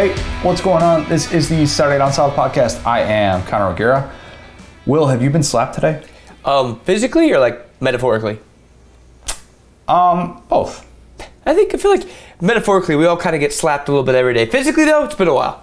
Hey, what's going on? This is the Saturday Down South podcast. I am Connor O'Gara. Will, have you been slapped today? Um, physically or like metaphorically? Um, both. I think I feel like metaphorically we all kind of get slapped a little bit every day. Physically though, it's been a while.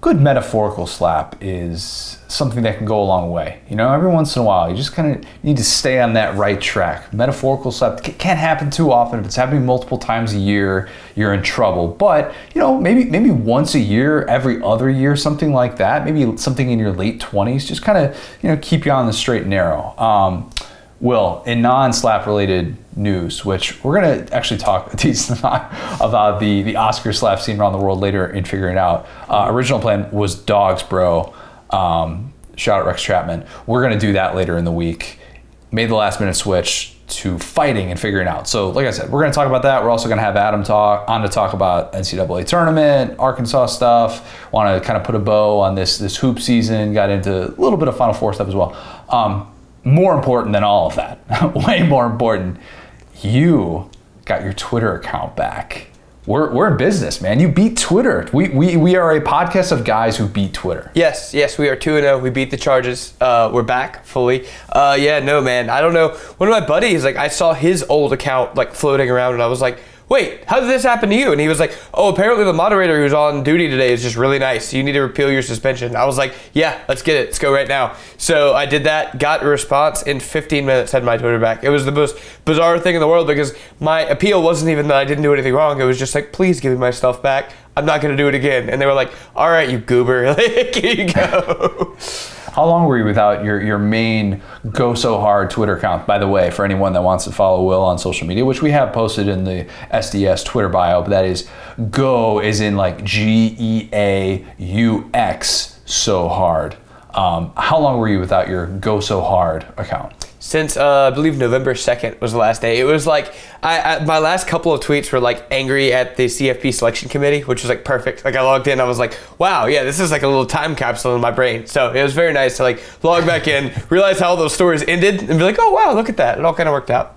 Good metaphorical slap is something that can go a long way. You know, every once in a while, you just kind of need to stay on that right track. Metaphorical slap can't happen too often. If it's happening multiple times a year, you're in trouble. But you know, maybe maybe once a year, every other year, something like that. Maybe something in your late twenties, just kind of you know keep you on the straight and narrow. Um, Will, in non-slap related news, which we're gonna actually talk a decent about the the Oscar slap scene around the world later in figuring out. Uh, original plan was dogs, bro. Um, shout out Rex Chapman. We're gonna do that later in the week. Made the last minute switch to fighting and figuring out. So, like I said, we're gonna talk about that. We're also gonna have Adam talk on to talk about NCAA tournament, Arkansas stuff. Want to kind of put a bow on this this hoop season. Got into a little bit of Final Four stuff as well. Um, more important than all of that, way more important, you got your Twitter account back. We're, we're in business, man. You beat Twitter. We, we, we are a podcast of guys who beat Twitter. Yes, yes, we are 2 0. We beat the charges. Uh, we're back fully. Uh, yeah, no, man. I don't know. One of my buddies, like, I saw his old account, like, floating around, and I was like, wait, how did this happen to you? And he was like, oh, apparently the moderator who's on duty today is just really nice. You need to repeal your suspension. I was like, yeah, let's get it. Let's go right now. So I did that, got a response in 15 minutes, had my Twitter back. It was the most bizarre thing in the world because my appeal wasn't even that I didn't do anything wrong. It was just like, please give me my stuff back. I'm not going to do it again. And they were like, all right, you goober. Like, here you go. How long were you without your, your main Go So Hard Twitter account? By the way, for anyone that wants to follow Will on social media, which we have posted in the SDS Twitter bio, but that is Go is in like G E A U X So Hard. Um, how long were you without your Go So Hard account? Since uh, I believe November 2nd was the last day. It was like I, I, my last couple of tweets were like angry at the CFP selection committee, which was like perfect. Like I logged in, I was like, wow, yeah, this is like a little time capsule in my brain. So it was very nice to like log back in, realize how all those stories ended, and be like, oh wow, look at that. It all kind of worked out.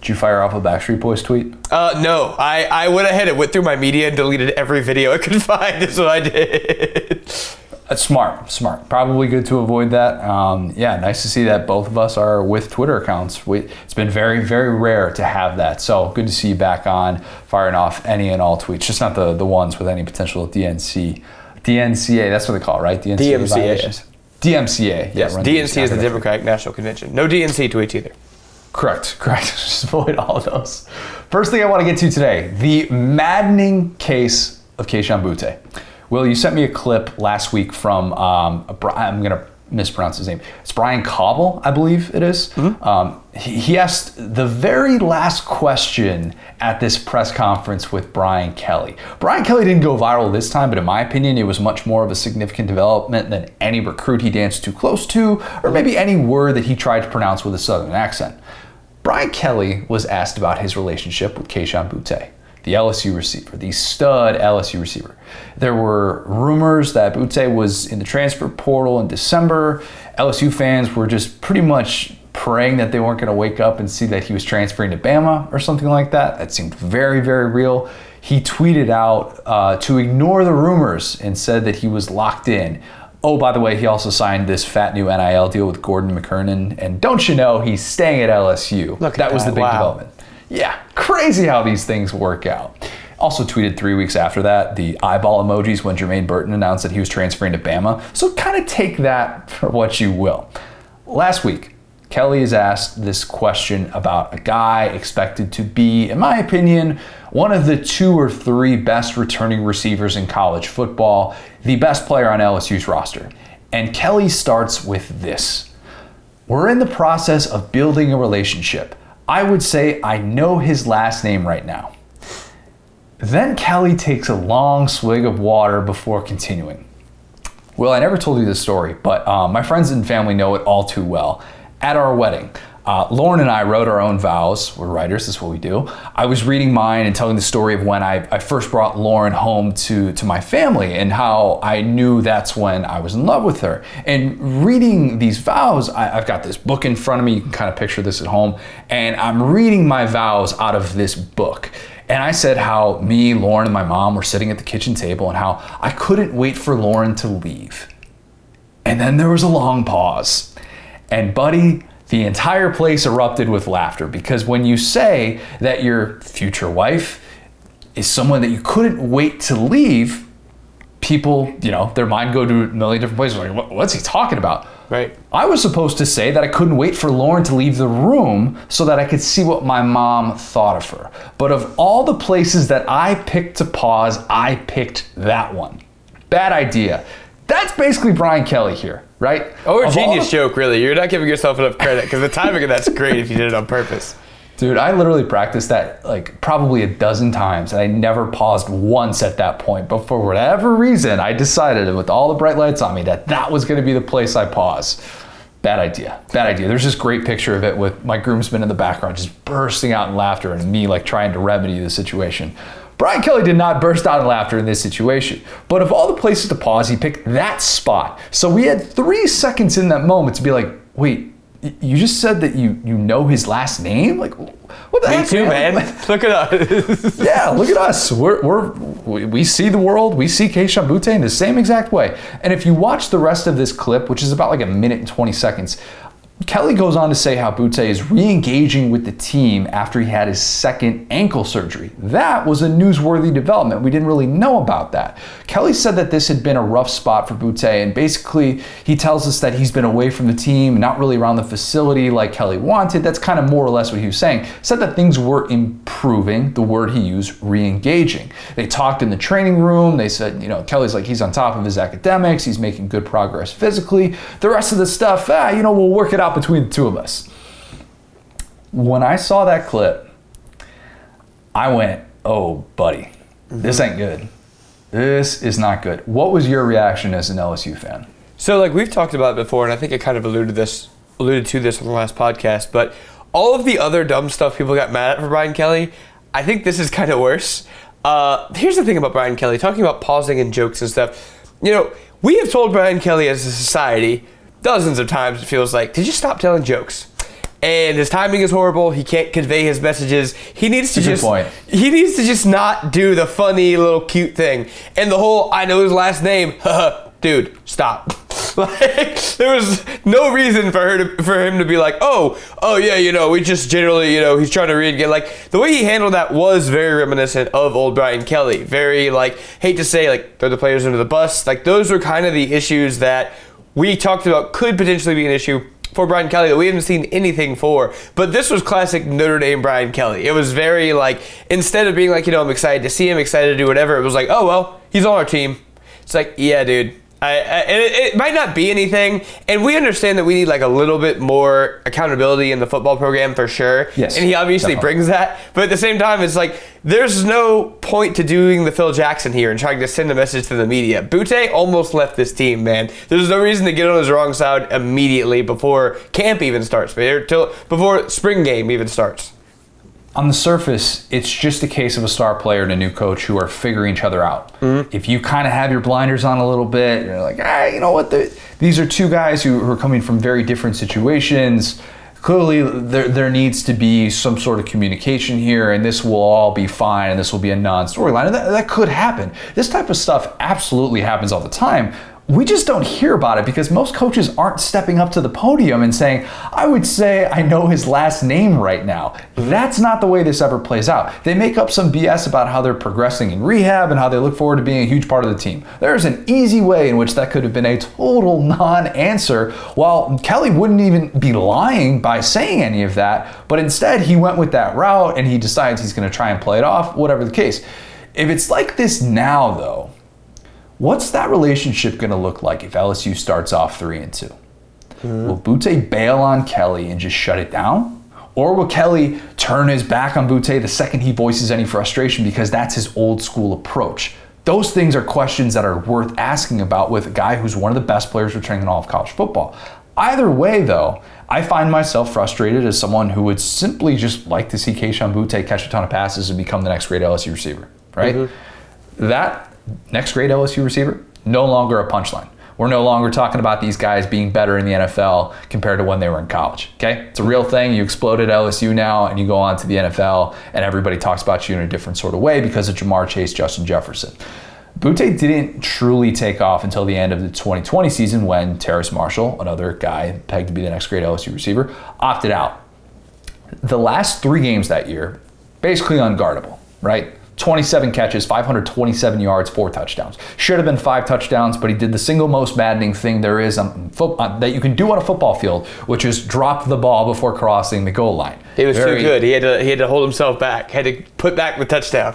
Did you fire off a Backstreet Boys tweet? Uh, no, I, I went ahead and went through my media and deleted every video I could find. Is what I did. That's smart, smart. Probably good to avoid that. Um, yeah, nice to see that both of us are with Twitter accounts. We, it's been very, very rare to have that. So good to see you back on, firing off any and all tweets, just not the, the ones with any potential DNC. DNCA, that's what they call it, right? DNCA. DMCA. DMCA. Yes, DNC is the. Democratic National Convention. No DNC tweets either. Correct, correct. Just avoid all of those. First thing I want to get to today the maddening case of Kayshon Boutte. Will, you sent me a clip last week from, um, a Bri- I'm going to mispronounce his name. It's Brian Cobble, I believe it is. Um, he, he asked the very last question at this press conference with Brian Kelly. Brian Kelly didn't go viral this time, but in my opinion, it was much more of a significant development than any recruit he danced too close to, or maybe any word that he tried to pronounce with a southern accent. Brian Kelly was asked about his relationship with Kayshon Boutte, the LSU receiver, the stud LSU receiver. There were rumors that Boutte was in the transfer portal in December. LSU fans were just pretty much praying that they weren't going to wake up and see that he was transferring to Bama or something like that. That seemed very, very real. He tweeted out uh, to ignore the rumors and said that he was locked in. Oh, by the way, he also signed this fat new NIL deal with Gordon McKernan. And don't you know, he's staying at LSU. Look at that was the big Wow. development. Yeah, crazy how these things work out. Also tweeted three weeks after that the eyeball emojis when Jermaine Burton announced that he was transferring to Bama. So kind of take that for what you will. Last week, Kelly is asked this question about a guy expected to be, in my opinion, one of the two or three best returning receivers in college football, the best player on LSU's roster. And Kelly starts with this. We're in the process of building a relationship. I would say I know his last name right now. Then Kelly takes a long swig of water before continuing. Well, I never told you this story, but um, my friends and family know it all too well. At our wedding, uh, Lauren and I wrote our own vows. We're writers, that's what we do. I was reading mine and telling the story of when I, I first brought Lauren home to, to my family and how I knew that's when I was in love with her. And reading these vows, I, I've got this book in front of me. You can kind of picture this at home. And I'm reading my vows out of this book. And I said how me, Lauren, and my mom were sitting at the kitchen table and how I couldn't wait for Lauren to leave. And then there was a long pause. And buddy, the entire place erupted with laughter because when you say that your future wife is someone that you couldn't wait to leave, people, you know, their mind go to a million different places. Like, what's he talking about? Right. I was supposed to say that I couldn't wait for Lauren to leave the room so that I could see what my mom thought of her. But of all the places that I picked to pause, I picked that one. Bad idea. That's basically Brian Kelly here, right? Or a genius the- joke, really. You're not giving yourself enough credit because the timing of that's great if you did it on purpose. Dude, I literally practiced that like probably a dozen times and I never paused once at that point. But for whatever reason, I decided with all the bright lights on me that that was going to be the place I pause. Bad idea. Bad idea. There's this great picture of it with my groomsmen in the background just bursting out in laughter and me like trying to remedy the situation. Brian Kelly did not burst out in laughter in this situation. But of all the places to pause, he picked that spot. So we had three seconds in that moment to be like, wait, you just said that you you know his last name? Like, what the Me heck, too, man. Look at us. yeah, look at us. We're, we're, we we see the world. We see Kayshon Boutte in the same exact way. And if you watch the rest of this clip, which is about like a minute and 20 seconds, Kelly goes on to say how Boutte is re-engaging with the team after he had his second ankle surgery. That was a newsworthy development. We didn't really know about that. Kelly said that this had been a rough spot for Boutte, and basically he tells us that he's been away from the team, not really around the facility like Kelly wanted. That's kind of more or less what he was saying. Said that things were improving, the word he used, re-engaging. They talked in the training room. They said, you know, Kelly's like he's on top of his academics, he's making good progress physically. The rest of the stuff, ah, you know, we'll work it out between the two of us. When I saw that clip, I went, "Oh, buddy, this ain't good. This is not good." What was your reaction as an LSU fan? So like we've talked about it before, and I think I kind of alluded this alluded to this on the last podcast, but all of the other dumb stuff people got mad at for Brian Kelly, I think this is kind of worse. Uh, here's the thing about Brian Kelly, talking about pausing and jokes and stuff. You know, we have told Brian Kelly as a society dozens of times. It feels like, did you stop telling jokes? And his timing is horrible. He can't convey his messages. He needs to good just point. he needs to just not do the funny little cute thing. And the whole I know his last name, dude, stop. Like there was no reason for her to for him to be like, oh, oh yeah, you know, we just generally, you know, he's trying to read again. Like the way he handled that was very reminiscent of old Brian Kelly. Very like hate to say like throw the players under the bus. Like those were kind of the issues that we talked about could potentially be an issue for Brian Kelly that we haven't seen anything for. But this was classic Notre Dame Brian Kelly. It was very like instead of being like, you know, I'm excited to see him, excited to do whatever, it was like, oh well, he's on our team. It's like, yeah, dude. I, I, and it, it might not be anything, and we understand that we need like a little bit more accountability in the football program for sure. Yes, and he obviously definitely. brings that, but at the same time, it's like there's no point to doing the Phil Jackson here and trying to send a message to the media. Boutte almost left this team, man. There's no reason to get on his wrong side immediately before camp even starts, till before spring game even starts. On the surface, it's just a case of a star player and a new coach who are figuring each other out. If you kind of have your blinders on a little bit, you're like, ah, you know what? The, these are two guys who, who are coming from very different situations. Clearly, there, there needs to be some sort of communication here, and this will all be fine, and this will be a non storyline. And that, that could happen. This type of stuff absolutely happens all the time we just don't hear about it because most coaches aren't stepping up to the podium and saying, I would say I know his last name right now. That's not the way this ever plays out. They make up some BS about how they're progressing in rehab and how they look forward to being a huge part of the team. There's an easy way in which that could have been a total non answer, while Kelly wouldn't even be lying by saying any of that, but instead he went with that route and he decides he's going to try and play it off, whatever the case. If it's like this now, though, What's that relationship going to look like if LSU starts off three and 2 hmm. Will Boutte bail on Kelly and just shut it down, or will Kelly turn his back on Boutte the second he voices any frustration because that's his old school approach? Those things are questions that are worth asking about with a guy who's one of the best players returning in all of college football. Either way, though, I find myself frustrated as someone who would simply just like to see Kayshon Boutte catch a ton of passes and become the next great LSU receiver, right? Mm-hmm. That next great LSU receiver, no longer a punchline. We're no longer talking about these guys being better in the NFL compared to when they were in college. Okay? It's a real thing. You exploded LSU now and you go on to the NFL and everybody talks about you in a different sort of way because of Ja'Marr Chase, Justin Jefferson. Boutte didn't truly take off until the end of the 2020 season when Terrace Marshall, another guy pegged to be the next great LSU receiver, opted out. The last three games that year, basically unguardable, right? 27 catches, 527 yards, four touchdowns. Should have been five touchdowns, but he did the single most maddening thing there is on uh, that you can do on a football field, which is drop the ball before crossing the goal line. He was Very- too good. He had to he had to hold himself back. Had to put back the touchdown.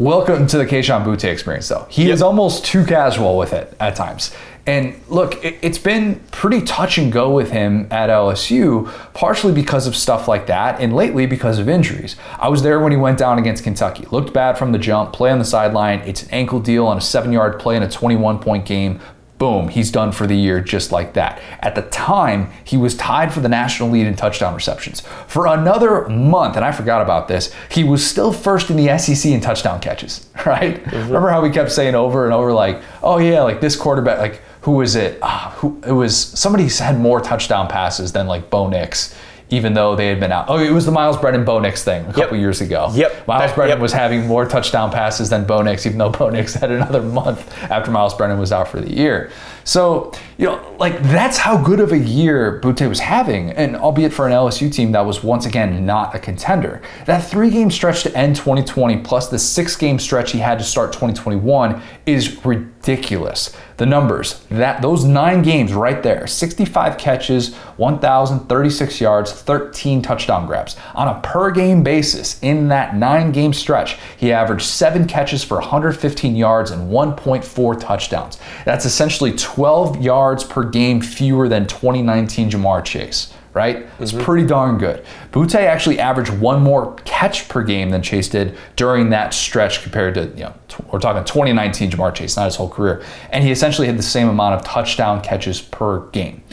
Welcome to the Kayshon Boutte experience, though. He Yep. is almost too casual with it at times. And look, it, it's been pretty touch and go with him at LSU, partially because of stuff like that, and lately because of injuries. I was there when he went down against Kentucky. Looked bad from the jump, play on the sideline. It's an ankle deal on a seven yard play in a 21 point game. Boom, he's done for the year just like that. At the time, he was tied for the national lead in touchdown receptions. For another month, and I forgot about this, he was still first in the SEC in touchdown catches, right? Remember how we kept saying over and over, like, oh yeah, like this quarterback, like, who was it? Ah, who, it was somebody had more touchdown passes than like Bo Nix. Even though they had been out, oh, it was the Miles Brennan Bo Nix thing a couple years ago. Yep. Miles That- Brennan yep. was having more touchdown passes than Bo Nix, even though Bo Nix had another month after Miles Brennan was out for the year. So, you know, like that's how good of a year Boutte was having, and albeit for an LSU team that was once again not a contender. That three game stretch to end 2020 plus the six game stretch he had to start 2021 is ridiculous. The numbers, that those nine games right there, 65 catches, 1,036 yards, 13 touchdown grabs. On a per game basis, in that nine game stretch, he averaged seven catches for 115 yards and 1.4 touchdowns. That's essentially 12 yards per game fewer than 2019 Ja'Marr Chase. Right? It's mm-hmm. pretty darn good. Boutte actually averaged one more catch per game than Chase did during that stretch compared to, you know, t- we're talking 2019 Ja'Marr Chase, not his whole career. And he essentially had the same amount of touchdown catches per game.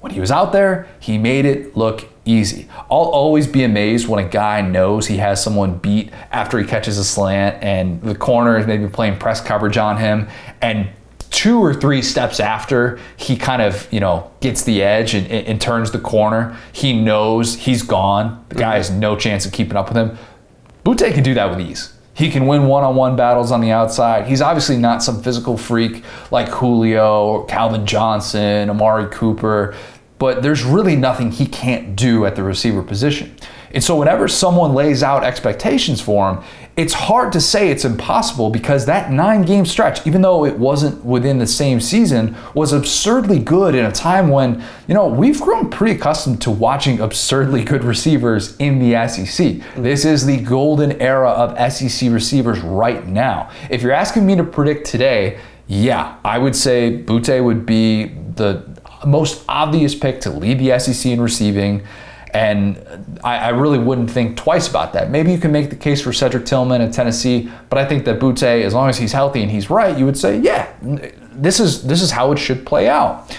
When he was out there, he made it look easy. I'll always be amazed when a guy knows he has someone beat after he catches a slant and the corner is maybe playing press coverage on him and two or three steps after he kind of you know gets the edge and, and, turns the corner he knows he's gone the guy has no chance of keeping up with him Boutte can do that with ease. He can win one-on-one battles on the outside. He's obviously not some physical freak like Julio or Calvin Johnson, Amari Cooper, but there's really nothing he can't do at the receiver position. And so whenever someone lays out expectations for him, it's hard to say it's impossible because that nine game stretch, even though it wasn't within the same season, was absurdly good in a time when, you know, we've grown pretty accustomed to watching absurdly good receivers in the SEC. This is the golden era of SEC receivers right now. If you're asking me to predict today, yeah, I would say Boutte would be the most obvious pick to lead the SEC in receiving. And I, I, really wouldn't think twice about that. Maybe you can make the case for Cedric Tillman at Tennessee, but I think that Boutte, as long as he's healthy and he's right, you would say, yeah, this is this is how it should play out.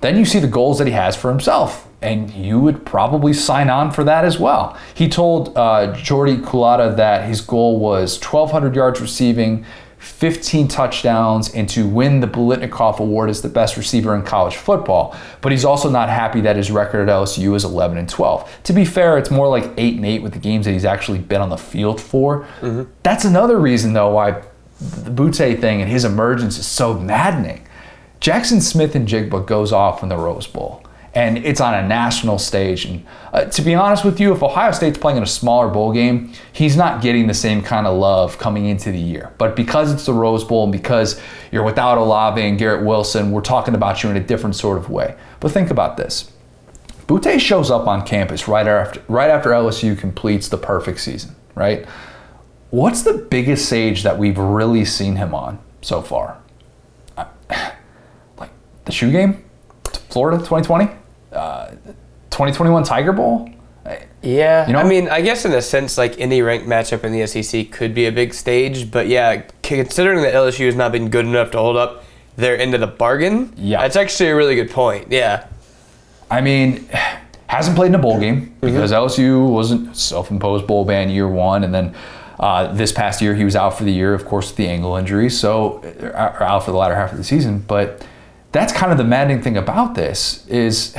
Then you see the goals that he has for himself, and you would probably sign on for that as well. He told uh, Jordy Culotta that his goal was 1,200 yards receiving, 15 touchdowns and to win the Biletnikoff Award as the best receiver in college football. But he's also not happy that his record at LSU is 11 and 12. To be fair, it's more like 8 and 8 with the games that he's actually been on the field for. Mm-hmm. That's another reason, though, why the Boutte thing and his emergence is so maddening. Jaxon Smith-Njigba goes off in the Rose Bowl and it's on a national stage. And uh, to be honest with you, if Ohio State's playing in a smaller bowl game, he's not getting the same kind of love coming into the year. But because it's the Rose Bowl and because you're without Olave and Garrett Wilson, we're talking about you in a different sort of way. But think about this. Boutte shows up on campus right after right after LSU completes the perfect season, right? What's the biggest stage that we've really seen him on so far? Like the shoe game? Florida 2020? Uh, 2021 Tiger Bowl? Yeah, You know? I mean, I guess in a sense, like any ranked matchup in the SEC could be a big stage, but yeah, considering that LSU has not been good enough to hold up their end of the bargain, Yeah. that's actually a really good point. Yeah, I mean, hasn't played in a bowl game because LSU wasn't self-imposed bowl ban year one, and then uh, this past year he was out for the year, of course, with the ankle injury, so or out for the latter half of the season. But that's kind of the maddening thing about this is,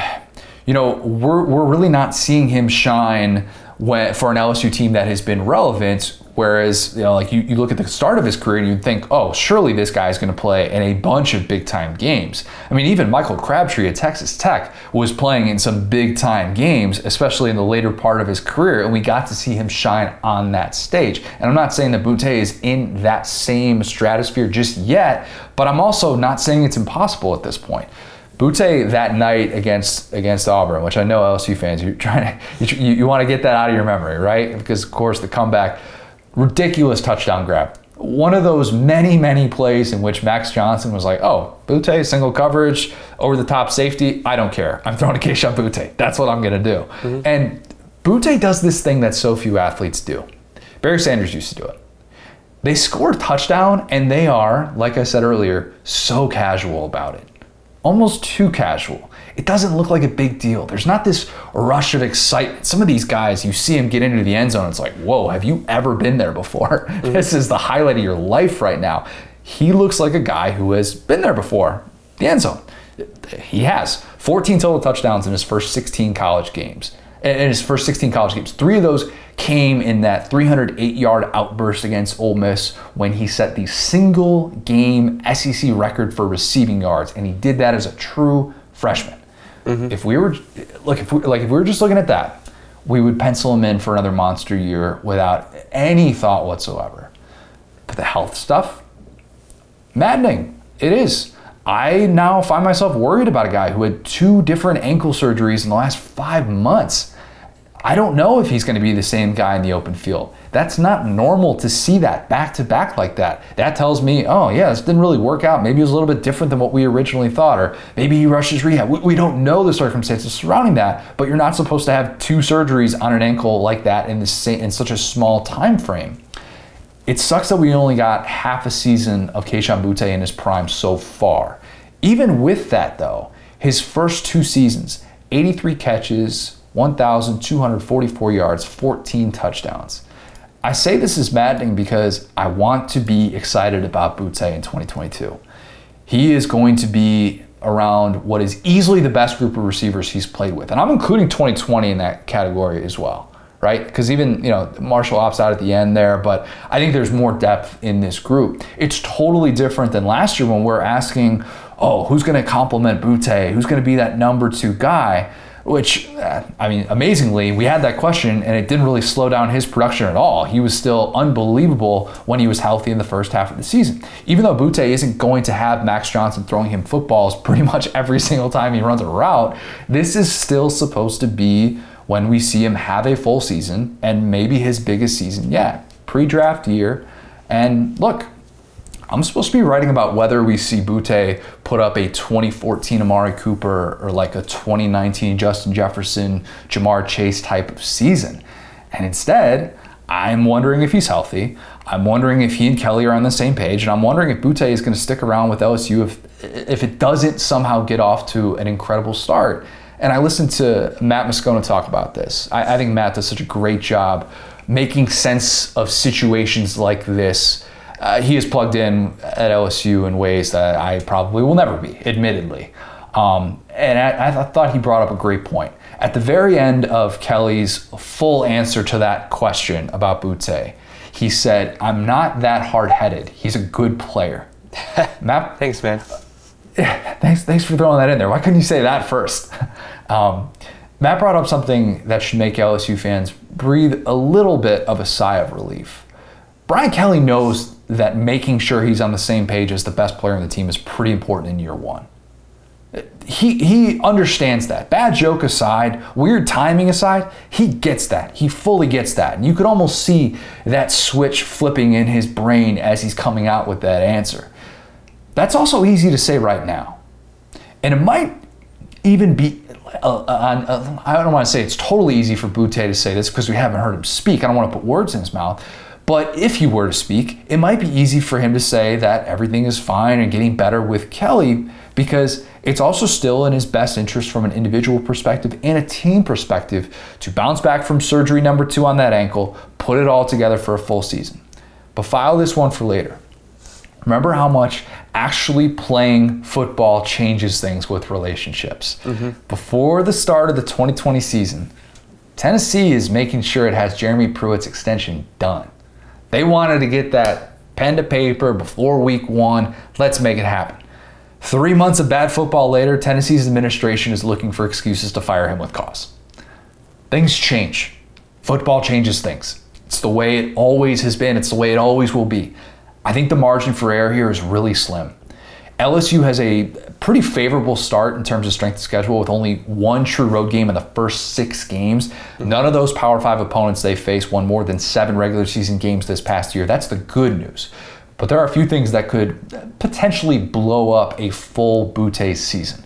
you know, we're, we're really not seeing him shine when, for an LSU team that has been relevant. Whereas, you know, like you, you look at the start of his career and you'd think, oh, surely this guy is going to play in a bunch of big time games. I mean, even Michael Crabtree at Texas Tech was playing in some big time games, especially in the later part of his career, and we got to see him shine on that stage. And I'm not saying that Boutte is in that same stratosphere just yet, but I'm also not saying it's impossible at this point. Boutte that night against against Auburn, which I know LSU fans, you're trying to you, you want to get that out of your memory, right? Because of course the comeback ridiculous touchdown grab. One of those many, many plays in which Max Johnson was like, oh, Boutte, single coverage, over the top safety, I don't care. I'm throwing a Kayshon Boutte. That's what I'm going to do. Mm-hmm. And Boutte does this thing that so few athletes do. Barry Sanders used to do it. They score a touchdown and they are, like I said earlier, so casual about it. Almost too casual it doesn't look like a big deal. There's not this rush of excitement. Some of these guys, you see them get into the end zone, it's like, whoa, have you ever been there before? Mm-hmm. This is the highlight of your life right now. He looks like a guy who has been there before, the end zone. He has 14 total touchdowns in his first 16 college games. In his first 16 college games, three of those came in that 308 yard outburst against Ole Miss when he set the single game SEC record for receiving yards, and he did that as a true freshman. Mm-hmm. If we were look, if we, like if we were just looking at that, we would pencil him in for another monster year without any thought whatsoever. But the health stuff, maddening. It is. I now find myself worried about a guy who had two different ankle surgeries in the last five months. I don't know if he's going to be the same guy in the open field. That's not normal to see that back to back like that. That tells me, oh, yeah, this didn't really work out. Maybe it was a little bit different than what we originally thought, or maybe he rushes rehab. We, we don't know the circumstances surrounding that, but you're not supposed to have two surgeries on an ankle like that in, the same, in such a small time frame. It sucks that we only got half a season of Kayshon Boutte in his prime so far. Even with that, though, his first two seasons, 83 catches, 1,244 yards, 14 touchdowns. I say this is maddening because I want to be excited about Boutte in 2022. He is going to be around what is easily the best group of receivers he's played with. And I'm including 2020 in that category as well, right? Because even, you know, Marshall opts out at the end there, but I think there's more depth in this group. It's totally different than last year when we're asking, oh, who's going to complement Boutte? Who's going to be that number two guy? Which uh, I mean, amazingly, we had that question and it didn't really slow down his production at all. He was still unbelievable when he was healthy in the first half of the season. Even though Boutte isn't going to have Max Johnson throwing him footballs pretty much every single time he runs a route, this is still supposed to be when we see him have a full season and maybe his biggest season yet. Pre draft year. And look, I'm supposed to be writing about whether we see Boutte put up a 2014 Amari Cooper or like a 2019 Justin Jefferson, Ja'Marr Chase type of season. And instead, I'm wondering if he's healthy. I'm wondering if he and Kelly are on the same page, and I'm wondering if Boutte is going to stick around with LSU if if it doesn't somehow get off to an incredible start. And I listened to Matt Moscona talk about this. I, I think Matt does such a great job making sense of situations like this uh, he is plugged in at LSU in ways that I probably will never be, admittedly. Um, and I, I, thought he brought up a great point. At the very end of Kelly's full answer to that question about Boutte, he said, I'm not that hard headed. He's a good player. Matt? Thanks, man. Thanks, thanks for throwing that in there. Why couldn't you say that first? Um, Matt brought up something that should make LSU fans breathe a little bit of a sigh of relief. Brian Kelly knows that making sure he's on the same page as the best player on the team is pretty important in year one. He, he understands that. Bad joke aside, weird timing aside, he gets that. He fully gets that. And you could almost see that switch flipping in his brain as he's coming out with that answer. That's also easy to say right now. And it might even be, uh, uh, uh I don't want to say it's totally easy for Boutte to say this because we haven't heard him speak. I don't want to put words in his mouth. But if he were to speak, it might be easy for him to say that everything is fine and getting better with Kelly because it's also still in his best interest from an individual perspective and a team perspective to bounce back from surgery number two on that ankle, put it all together for a full season. But file this one for later. Remember how much actually playing football changes things with relationships. Mm-hmm. Before the start of the 2020 season, Tennessee is making sure it has Jeremy Pruitt's extension done. They wanted to get that pen to paper before week one. Let's make it happen. Three months of bad football later, Tennessee's administration is looking for excuses to fire him with cause. Things change. Football changes things. It's the way it always has been, it's the way it always will be. I think the margin for error here is really slim. LSU has a pretty favorable start in terms of strength of schedule with only one true road game in the first six games. None of those Power Five opponents they face won more than seven regular season games this past year. That's the good news. But there are a few things that could potentially blow up a full Boutte season.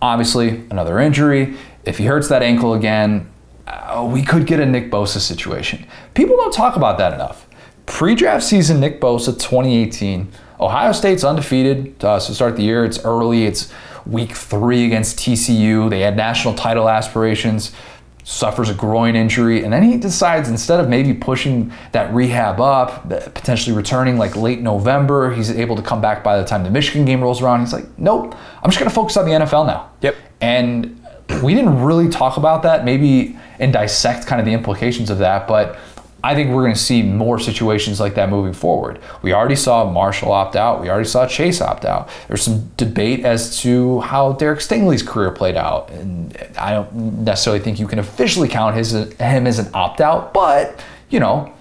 Obviously, another injury. If he hurts that ankle again, uh, we could get a Nick Bosa situation. People don't talk about that enough. Pre draft season, Nick Bosa 2018. Ohio State's undefeated uh, to start the year. It's early, it's week three against TCU. They had national title aspirations, suffers a groin injury, and then he decides instead of maybe pushing that rehab up, potentially returning like late November, he's able to come back by the time the Michigan game rolls around. He's like, nope, I'm just going to focus on the NFL now. Yep. And we didn't really talk about that, maybe and dissect kind of the implications of that, but I think we're going to see more situations like that moving forward. We already saw Marshall opt out. We already saw Chase opt out. There's some debate as to how Derek Stingley's career played out, and I don't necessarily think you can officially count his him as an opt out, but you know.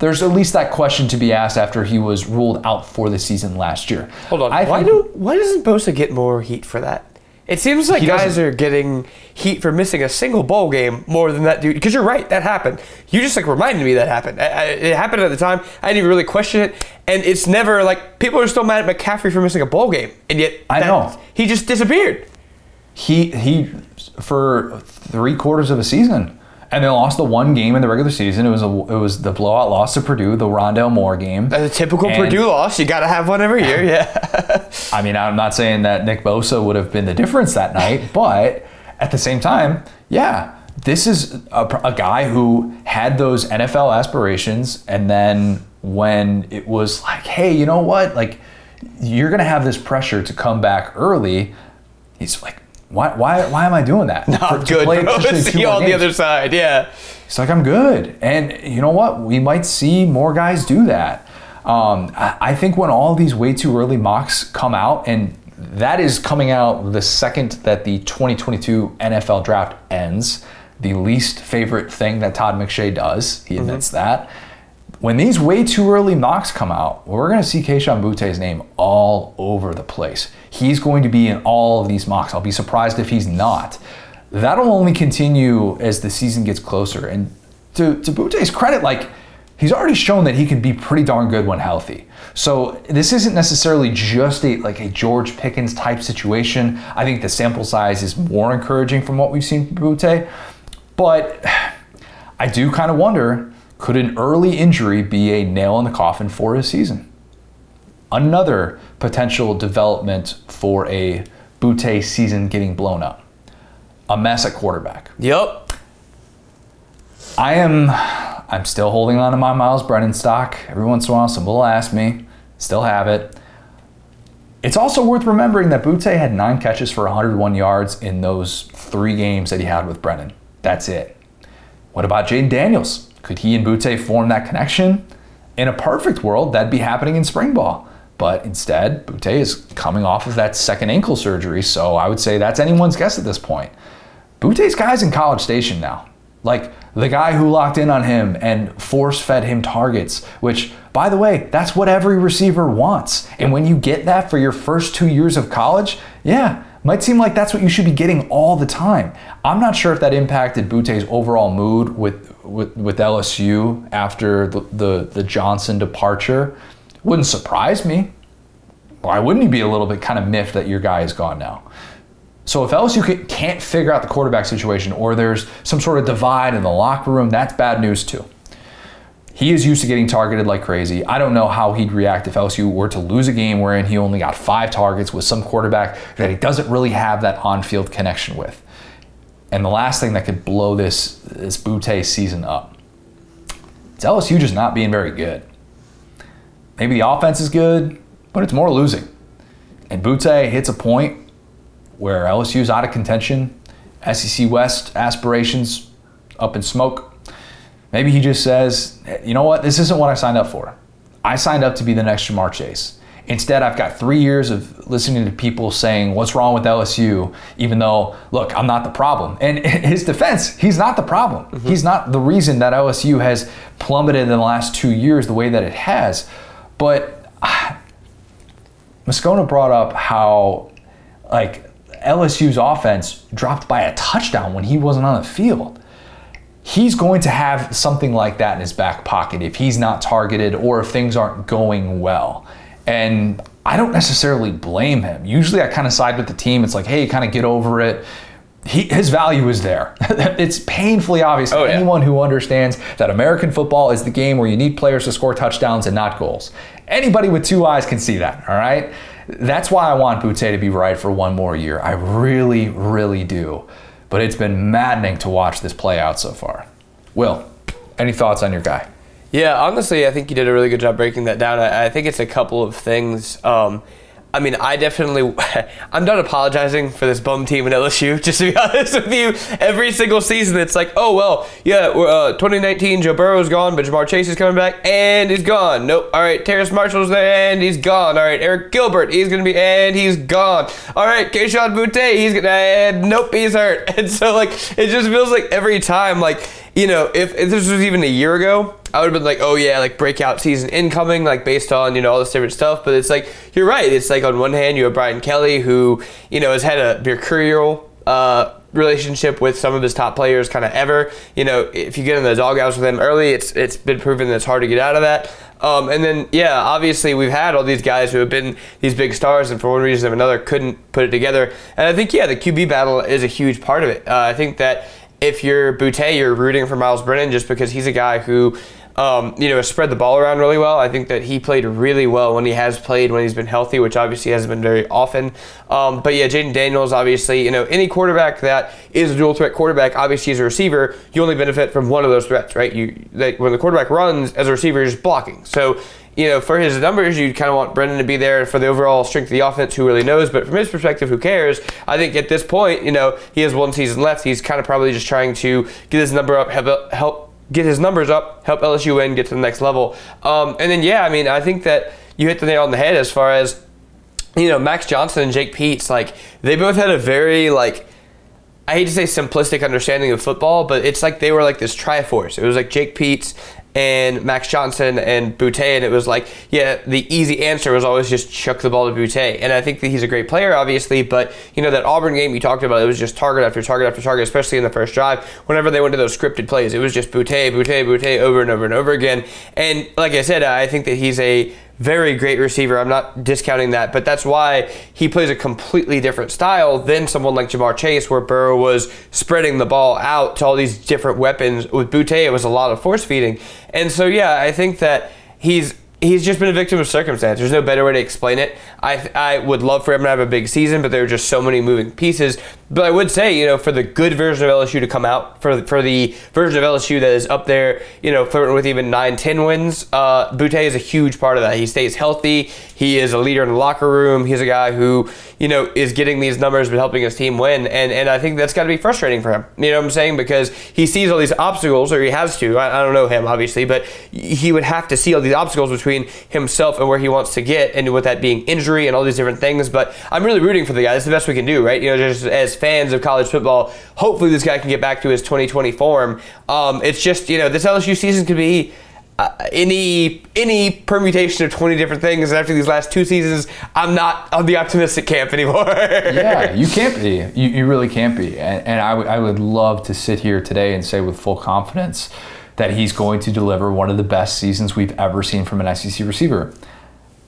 There's at least that question to be asked after he was ruled out for the season last year. Hold on. I why think- do why doesn't Bosa get more heat for that? It seems like He guys doesn't. are getting heat for missing a single bowl game more than that dude. Because you're right, that happened. You just like reminded me that happened. I, I, it happened at the time. I didn't even really question it, and it's never like people are still mad at McCaffrey for missing a bowl game, and yet I that- know. he just disappeared. he he for three quarters of a season, and they lost the one game in the regular season. It was a it was the blowout loss to Purdue, the Rondale Moore game. As a typical And- Purdue loss, you got to have one every year. Yeah. I mean, I'm not saying that Nick Bosa would have been the difference that night, but at the same time, yeah, this is a, a guy who had those NFL aspirations, and then when it was like, hey, you know what, like you're gonna have this pressure to come back early, he's like. Why, why, why am I doing that? Not to good, play bro. See on the other side. Yeah. He's like, I'm good. And you know what? We might see more guys do that. Um, I, I think when all these way too early mocks come out, and that is coming out the second that the 2022 NFL draft ends, the least favorite thing that Todd McShay does. He admits that. When these way too early mocks come out, we're going to see Kayshon Boutte's name all over the place. He's going to be in all of these mocks. I'll be surprised if he's not. That'll only continue as the season gets closer. And to, to Boutte's credit, like, he's already shown that he can be pretty darn good when healthy. So this isn't necessarily just a like a George Pickens type situation. I think the sample size is more encouraging from what we've seen from Boutte. But I do kind of wonder could an early injury be a nail in the coffin for his season? Another potential development for a Boutte season getting blown up. A mess at quarterback. Yep. I am I'm still holding on to my Miles Brennan stock. Every once in a while someone will ask me. Still have it. It's also worth remembering that Boutte had nine catches for 101 yards in those three games that he had with Brennan. That's it. What about Jayden Daniels? Could he and Boutte form that connection? In a perfect world, that'd be happening in spring ball. But instead, Boutte is coming off of that second ankle surgery, so I would say that's anyone's guess at this point. Boutte's guy's in College Station now. Like the guy who locked in on him and force fed him targets, which, by the way, that's what every receiver wants. And when you get that for your first two years of college, yeah, might seem like that's what you should be getting all the time. I'm not sure if that impacted Boutte's overall mood with, with, with LSU after the, the, the Johnson departure. Wouldn't surprise me. Why wouldn't he be a little bit kind of miffed that your guy is gone now? So if LSU ca- can't figure out the quarterback situation or there's some sort of divide in the locker room, that's bad news too. He is used to getting targeted like crazy. I don't know how he'd react if LSU were to lose a game wherein he only got five targets with some quarterback that he doesn't really have that on-field connection with. And the last thing that could blow this this Boutte season up, it's LSU just not being very good. maybe the offense is good, but it's more losing. And Boutte hits a point where LSU's out of contention, SEC West aspirations up in smoke. Maybe he just says, you know what, this isn't what I signed up for. I signed up to be the next Ja'Marr Chase. Instead, I've got three years of listening to people saying, What's wrong with LSU? Even though, look, I'm not the problem. And his defense, he's not the problem. Mm-hmm. He's not the reason that LSU has plummeted in the last two years the way that it has. But uh, Moscona brought up how, like, LSU's offense dropped by a touchdown when he wasn't on the field he's going to have something like that in his back pocket if he's not targeted or if things aren't going well. And I don't necessarily blame him. Usually I kind of side with the team. It's like, hey, kind of get over it. He, his value is there. it's painfully obvious to oh, yeah. anyone who understands that American football is the game where you need players to score touchdowns and not goals. Anybody with two eyes can see that, all right? That's why I want Boutte to be right for one more year. I really, really do. But it's been maddening to watch this play out so far. Will, any thoughts on your guy? Yeah, honestly, I think you did a really good job breaking that down. I, I think it's a couple of things. Um, I mean, I definitely, I'm done apologizing for this bum team in LSU. Just to be honest with you, every single season it's like, oh well, yeah, uh, 2019 Joe Burrow's gone, but Ja'Marr Chase is coming back and he's gone. Nope. All right, Terrace Marshall's there and he's gone. All right, Arik Gilbert, he's gonna be and he's gone. All right, Kayshon Boutte, he's gonna and nope, he's hurt. And so like, it just feels like every time like you know, if, if this was even a year ago, I would have been like, oh yeah, like breakout season incoming, like based on you know all this different stuff. But it's like you're right. It's like on one hand you have Brian Kelly who you know has had a mercurial uh, relationship with some of his top players kind of ever. You know, if you get in the doghouse with him early, it's it's been proven that it's hard to get out of that. Um, and then yeah, obviously we've had all these guys who have been these big stars and for one reason or another couldn't put it together. And I think yeah, the QB battle is a huge part of it. Uh, I think that if you're Boutte, you're rooting for Miles Brennan just because he's a guy who, um, you know, spread the ball around really well. I think that he played really well when he has played, when he's been healthy, which obviously hasn't been very often. Um, but yeah, Jayden Daniels, obviously, you know, any quarterback that is a dual threat quarterback, obviously as a receiver, you only benefit from one of those threats, right? You that when the quarterback runs as a receiver, you're just blocking. So you know, for his numbers, you kind of want Brennan to be there for the overall strength of the offense. Who really knows? But from his perspective, who cares? I think at this point, you know, he has one season left. He's kind of probably just trying to get his number up, help, help get his numbers up, help LSU win, get to the next level. Um, and then, yeah, I mean, I think that you hit the nail on the head as far as you know, Max Johnson and Jake Peetz. Like they both had a very like. I hate to say simplistic understanding of football, but it's like they were like this triforce. It was like Jake Peetz and Max Johnson and Boutte, and it was like, yeah, the easy answer was always just chuck the ball to Boutte. And I think that he's a great player, obviously, but you know that Auburn game you talked about, it was just target after target after target, especially in the first drive. Whenever they went to those scripted plays, it was just Boutte, Boutte, Boutte over and over and over again. And like I said, I think that he's a very great receiver. I'm not discounting that, but that's why he plays a completely different style than someone like Ja'Marr Chase, where Burrow was spreading the ball out to all these different weapons. With Boutte, it was a lot of force feeding. And so, yeah, I think that he's he's just been a victim of circumstance. There's no better way to explain it. I I would love for him to have a big season, but there are just so many moving pieces. But I would say, you know, for the good version of LSU to come out, for for the version of LSU that is up there, you know, flirting with even 9, 10 wins, uh, Boutte is a huge part of that. He stays healthy. He is a leader in the locker room. He's a guy who, you know, is getting these numbers but helping his team win. And and I think that's got to be frustrating for him. You know what I'm saying? Because he sees all these obstacles, or he has to. I, I don't know him, obviously, but he would have to see all these obstacles between himself and where he wants to get, and with that being injury and all these different things. But I'm really rooting for the guy. That's the best we can do, right? You know, just as fans of college football, hopefully this guy can get back to his 2020 form. Um, it's just, you know, this LSU season could be. Uh, any any permutation of 20 different things after these last two seasons i'm not on the optimistic camp anymore yeah you can't be you, you really can't be and, and I, w- I would love to sit here today and say with full confidence that he's going to deliver one of the best seasons we've ever seen from an sec receiver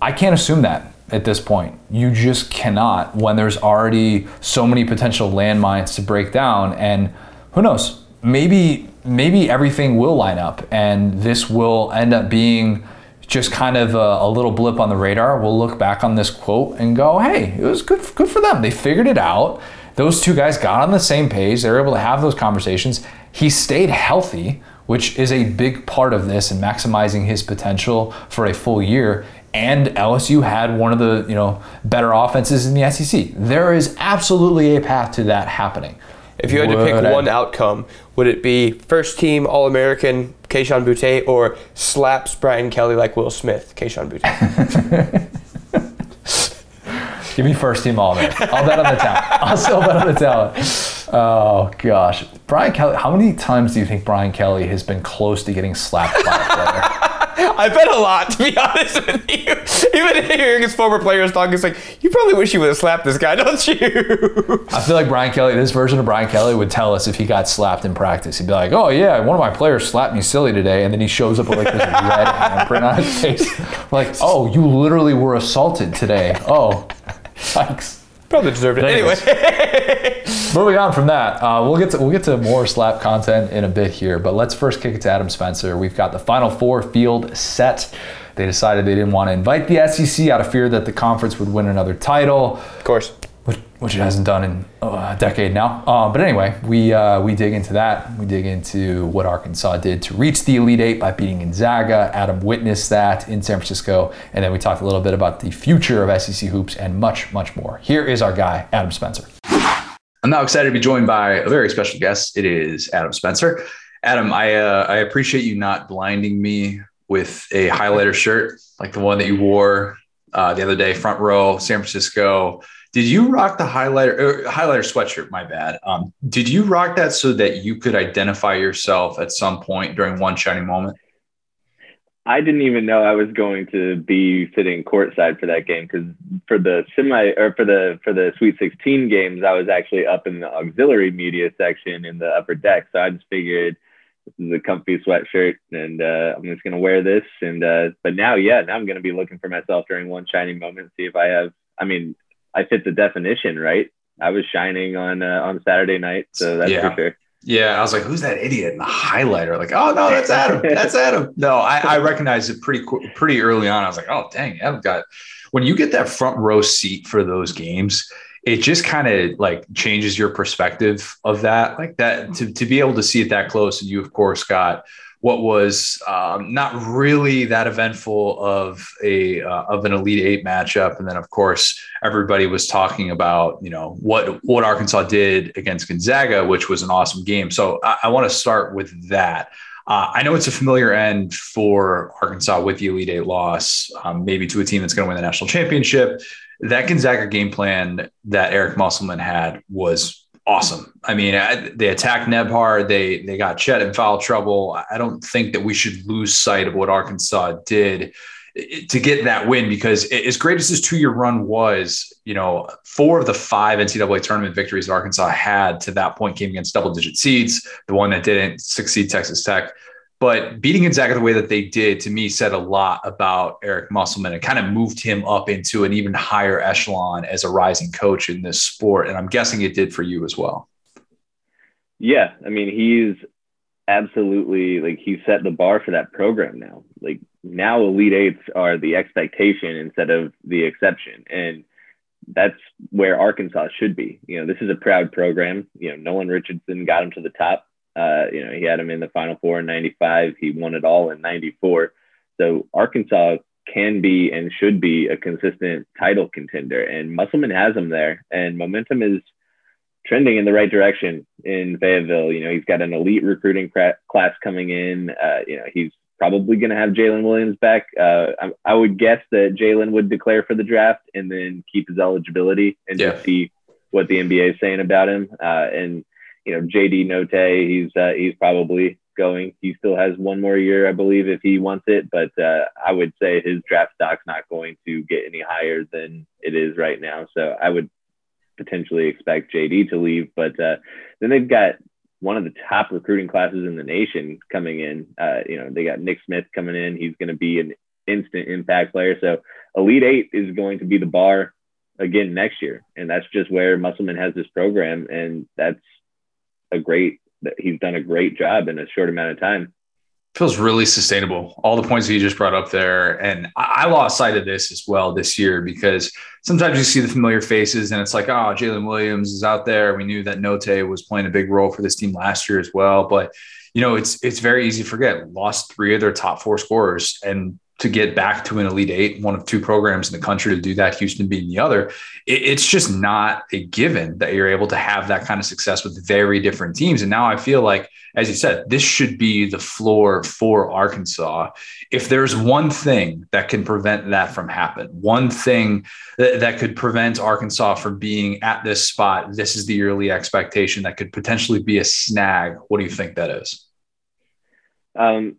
i can't assume that at this point. You just cannot when there's already so many potential landmines to break down. And who knows? Maybe maybe everything will line up, and this will end up being just kind of a, a, little blip on the radar. We'll look back on this quote and go, "Hey, it was good good for them. They figured it out. Those two guys got on the same page. They were able to have those conversations. He stayed healthy." Which is a big part of this and maximizing his potential for a full year and LSU had one of the you know better offenses in the SEC. There is absolutely a path to that happening. If you had to pick I- one outcome, would it be first team All American Kayshon Boutte or slaps Brian Kelly like Will Smith, Kayshon Boutte? Give me first team all there. I'll bet on the talent. I'll still bet on the talent. Oh gosh, Brian Kelly. How many times do you think Brian Kelly has been close to getting slapped by a player? I bet a lot, to be honest with you. Even hearing his former players talk, it's like, you probably wish you would have slapped this guy, don't you? I feel like Brian Kelly, this version of Brian Kelly, would tell us if he got slapped in practice. He'd be like, "Oh yeah, one of my players slapped me silly today," and then he shows up with like this red handprint on his face. Like, "Oh, you literally were assaulted today." Oh, thanks. Probably deserved it. Anyways. Anyway. Moving on from that, uh, we'll get to we'll get to more slap content in a bit here, but let's first kick it to Adam Spencer. We've got the Final Four field set. They decided they didn't want to invite the SEC out of fear that the conference would win another title, of course. Which, which it hasn't done in uh, a decade now. Uh, but anyway, we uh, we dig into that. We dig into what Arkansas did to reach the Elite Eight by beating Gonzaga. Adam witnessed that in San Francisco, and then we talked a little bit about the future of SEC hoops and much much more. Here is our guy, Adam Spencer. I'm now excited to be joined by a very special guest. It is Adam Spencer. Adam, I uh, I appreciate you not blinding me with a highlighter shirt like the one that you wore uh, the other day, front row, San Francisco. Did you rock the highlighter er, highlighter sweatshirt? My bad. Um, did you rock that so that you could identify yourself at some point during one shining moment? I didn't even know I was going to be sitting courtside for that game because for the semi or for the for the Sweet 16 games, I was actually up in the auxiliary media section in the upper deck. So I just figured this is a comfy sweatshirt and uh, I'm just gonna wear this. And uh, but now, yeah, now I'm gonna be looking for myself during one shining moment, see if I have. I mean, I fit the definition, right? I was shining on uh, on Saturday night, so that's Yeah. for sure. Yeah, I was like, "Who's that idiot in the highlighter?" Like, "Oh no, that's Adam. That's Adam." No, I, I recognized it pretty pretty early on. I was like, "Oh dang, Adam got." When you get that front row seat for those games, it just kind of like changes your perspective of that. Like that to to be able to see it that close, and you of course got what was um, not really that eventful of a uh, of an elite eight matchup, and then of course everybody was talking about you know what what Arkansas did against Gonzaga, which was an awesome game. So I, I want to start with that. Uh, I know it's a familiar end for Arkansas with the Elite Eight loss, um, maybe to a team that's going to win the national championship. That Gonzaga game plan that Eric Musselman had was awesome. I mean, I, they attacked Nembhard. They they got Chet in foul trouble. I don't think that we should lose sight of what Arkansas did to get that win because as great as this two-year run was, you know, four of the five NCAA tournament victories that Arkansas had to that point came against double-digit seeds. The one that didn't succeed, Texas Tech. But beating Gonzaga the way that they did to me said a lot about Eric Musselman and kind of moved him up into an even higher echelon as a rising coach in this sport. And I'm guessing it did for you as well. Yeah, I mean, he's absolutely like he set the bar for that program now. Like now, elite eights are the expectation instead of the exception, and that's where Arkansas should be. You know, this is a proud program. You know, Nolan Richardson got him to the top. Uh, you know, he had him in the Final Four in '95. He won it all in '94. So Arkansas can be and should be a consistent title contender, and Musselman has him there, and momentum is trending in the right direction in Fayetteville. You know, he's got an elite recruiting cra- class coming in. Uh, you know, he's probably going to have Jaylin Williams back. Uh, I, I, would guess that Jalen would declare for the draft and then keep his eligibility and Yeah. just see what the NBA is saying about him. Uh, and you know, JD Notae, he's uh, he's probably going. He still has one more year, I believe, if he wants it. But uh, I would say his draft stock's not going to get any higher than it is right now. So I would potentially expect JD to leave. But uh, then they've got one of the top recruiting classes in the nation coming in. Uh, you know, they got Nick Smith coming in. He's going to be an instant impact player. So Elite Eight is going to be the bar again next year, and that's just where Musselman has this program, and that's a great. He's done a great job in a short amount of time. feels really sustainable. All the points that you just brought up there. And I, I lost sight of this as well this year because sometimes you see the familiar faces and it's like, oh, Jaylin Williams is out there. We knew that Notae was playing a big role for this team last year as well. But you know, it's it's very easy to forget. Lost three of their top four scorers and to get back to an Elite Eight, one of two programs in the country to do that, Houston being the other. It, it's just not a given that you're able to have that kind of success with very different teams. And now I feel like, as you said, this should be the floor for Arkansas. If there's one thing that can prevent that from happening, one thing that, that could prevent Arkansas from being at this spot, this is the yearly expectation that could potentially be a snag. What do you think that is? Um,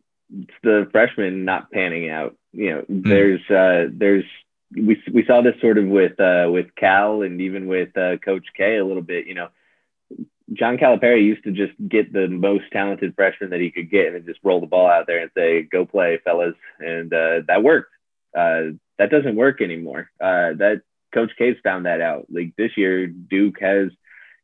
the freshmen not panning out. You know, mm. there's uh, there's we we saw this sort of with uh, with Cal and even with uh, Coach K a little bit. You know, John Calipari used to just get the most talented freshman that he could get and just roll the ball out there and say, "Go play, fellas," and uh, that worked. Uh, that doesn't work anymore. Uh, that Coach K's found that out. Like this year, Duke has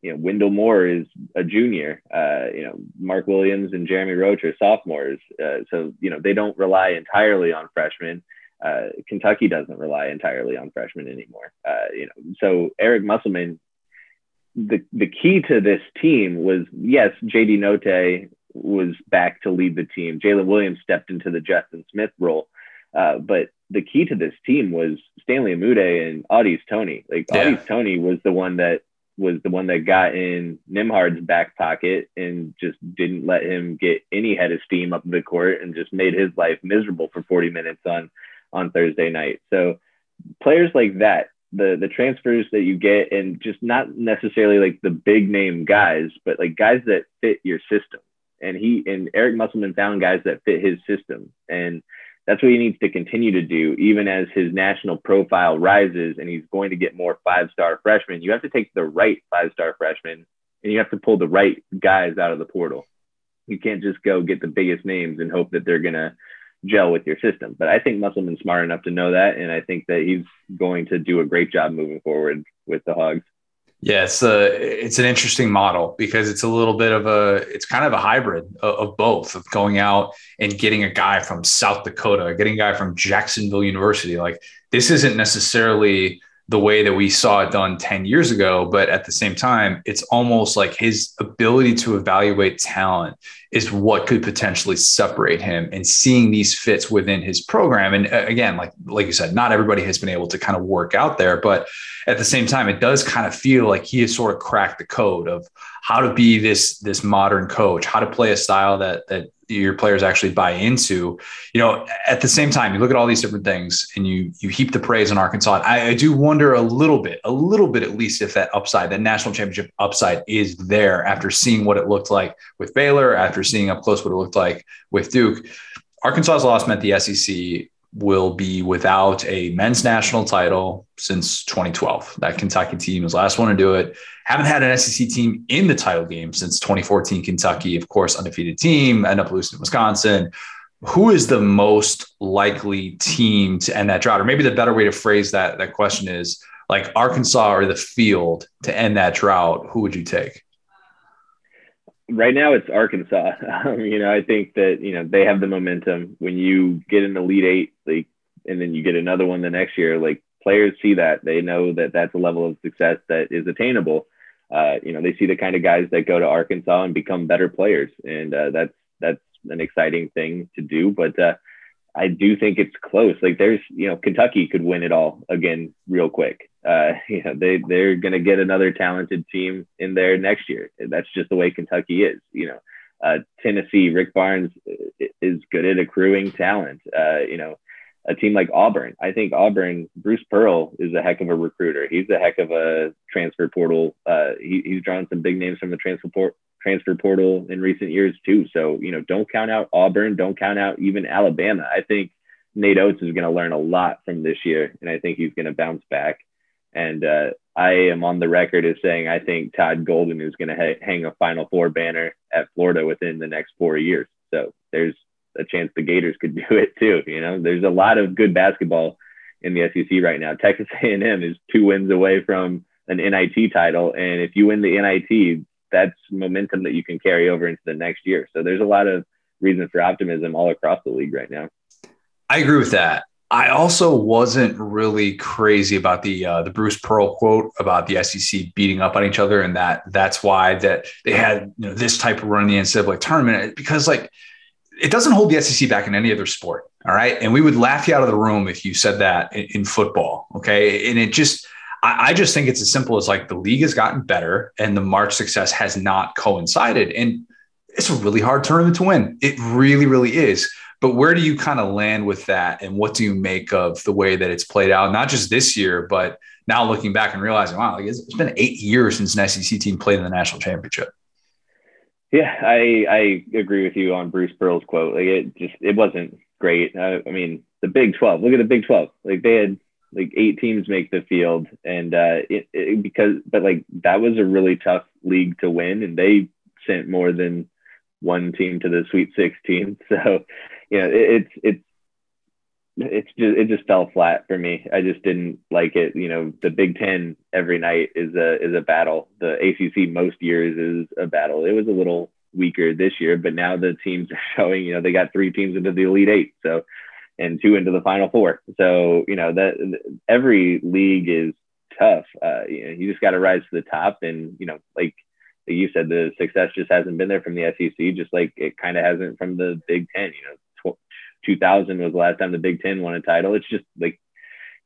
you know, Wendell Moore is a junior. Uh, you know, Mark Williams and Jeremy Roach are sophomores. Uh, so, you know, they don't rely entirely on freshmen. Uh, Kentucky doesn't rely entirely on freshmen anymore. Uh, you know, so Eric Musselman, the, the key to this team was, yes, JD Notae was back to lead the team. Jaylin Williams stepped into the Justin Smith role. Uh, but the key to this team was Stanley Umude and Au'Diese Toney. Like yeah. Au'Diese Toney was the one that was the one that got in Nembhard's back pocket and just didn't let him get any head of steam up the court and just made his life miserable for 40 minutes on on Thursday night. So players like that, the the transfers that you get and just not necessarily like the big name guys, but like guys that fit your system. And he and Eric Musselman found guys that fit his system. And that's what he needs to continue to do, even as his national profile rises and he's going to get more five star freshmen. You have to take the right five star freshmen and you have to pull the right guys out of the portal. You can't just go get the biggest names and hope that they're going to gel with your system. But I think Musselman's smart enough to know that. And I think that he's going to do a great job moving forward with the Hogs. Yeah, it's a it's an interesting model because it's a little bit of a it's kind of a hybrid of, of, both of going out and getting a guy from South Dakota, getting a guy from Jacksonville University. Like this isn't necessarily the way that we saw it done 10 years ago. But at the same time, it's almost like his ability to evaluate talent is what could potentially separate him and seeing these fits within his program. And uh, again, like, like you said, not everybody has been able to kind of work out there, but at the same time, it does kind of feel like he has sort of cracked the code of how to be this, this modern coach, how to play a style that, that your players actually buy into. You know, at the same time, you look at all these different things and you you heap the praise on Arkansas. I, I, do wonder a little bit, a little bit at least, if that upside, that national championship upside, is there after seeing what it looked like with Baylor, after seeing up close what it looked like with Duke. Arkansas's loss meant the SEC will be without a men's national title since 2012. That Kentucky team was the last one to do it. Haven't had an SEC team in the title game since 2014. Kentucky, of course, undefeated team, end up losing to Wisconsin. Who is the most likely team to end that drought? Or maybe the better way to phrase that that question is like Arkansas or the field to end that drought. Who would you take? right now it's Arkansas. Um, you know, I think that you know they have the momentum. When you get an Elite Eight, and then you get another one the next year, like players see that they know that that's a level of success that is attainable. Uh, you know, they see the kind of guys that go to Arkansas and become better players, and uh, that's that's an exciting thing to do. But uh, I do think it's close. Like there's, you know, Kentucky could win it all again real quick. Uh, you know, they they're gonna get another talented team in there next year. That's just the way Kentucky is. You know, uh, Tennessee, Rick Barnes is good at accruing talent. Uh, you know, a team like Auburn. I think Auburn, Bruce Pearl is a heck of a recruiter. He's a heck of a transfer portal. Uh, he, he's drawn some big names from the transfer port, transfer portal in recent years too. So, you know, don't count out Auburn, don't count out even Alabama. I think Nate Oats is going to learn a lot from this year, and I think he's going to bounce back. And uh, I am on the record as saying I think Todd Golden is going to ha- hang a Final Four banner at Florida within the next four years. So there's a chance the Gators could do it too. You know, there's a lot of good basketball in the SEC right now. Texas A&M is two wins away from an NIT title, and if you win the NIT, that's momentum that you can carry over into the next year. So there's a lot of reason for optimism all across the league right now. I agree with that. I also wasn't really crazy about the uh, the Bruce Pearl quote about the SEC beating up on each other, and that that's why that they had you know this type of run in the NCAA tournament because like it doesn't hold the SEC back in any other sport. All right. And we would laugh you out of the room if you said that in, in football. Okay. And it just, I, I, just think it's as simple as like the league has gotten better and the March success has not coincided. And it's a really hard tournament to win. It really, really is. But where do you kind of land with that? And what do you make of the way that it's played out, not just this year, but now looking back and realizing, wow, like it's, it's been eight years since an SEC team played in the national championship. Yeah, I I agree with you on Bruce Pearl's quote. Like it just it wasn't great. I, I mean, the Big Twelve. Look at the Big Twelve. Like they had like eight teams make the field, and uh, it, it because but like that was a really tough league to win, and they sent more than one team to the Sweet Sixteen. So, you know, it, it's it's it's just it just fell flat for me. I just didn't like it. You know, the Big Ten every night is a is a battle. The ACC most years is a battle. It was a little weaker this year, but now the teams are showing. You know, they got three teams into the Elite Eight, so and two into the Final Four. So you know that every league is tough. Uh, you know, you just got to rise to the top, and you know, like you said, the success just hasn't been there from the SEC, just like it kind of hasn't from the Big Ten. You know, 2000 was the last time the Big Ten won a title. It's just like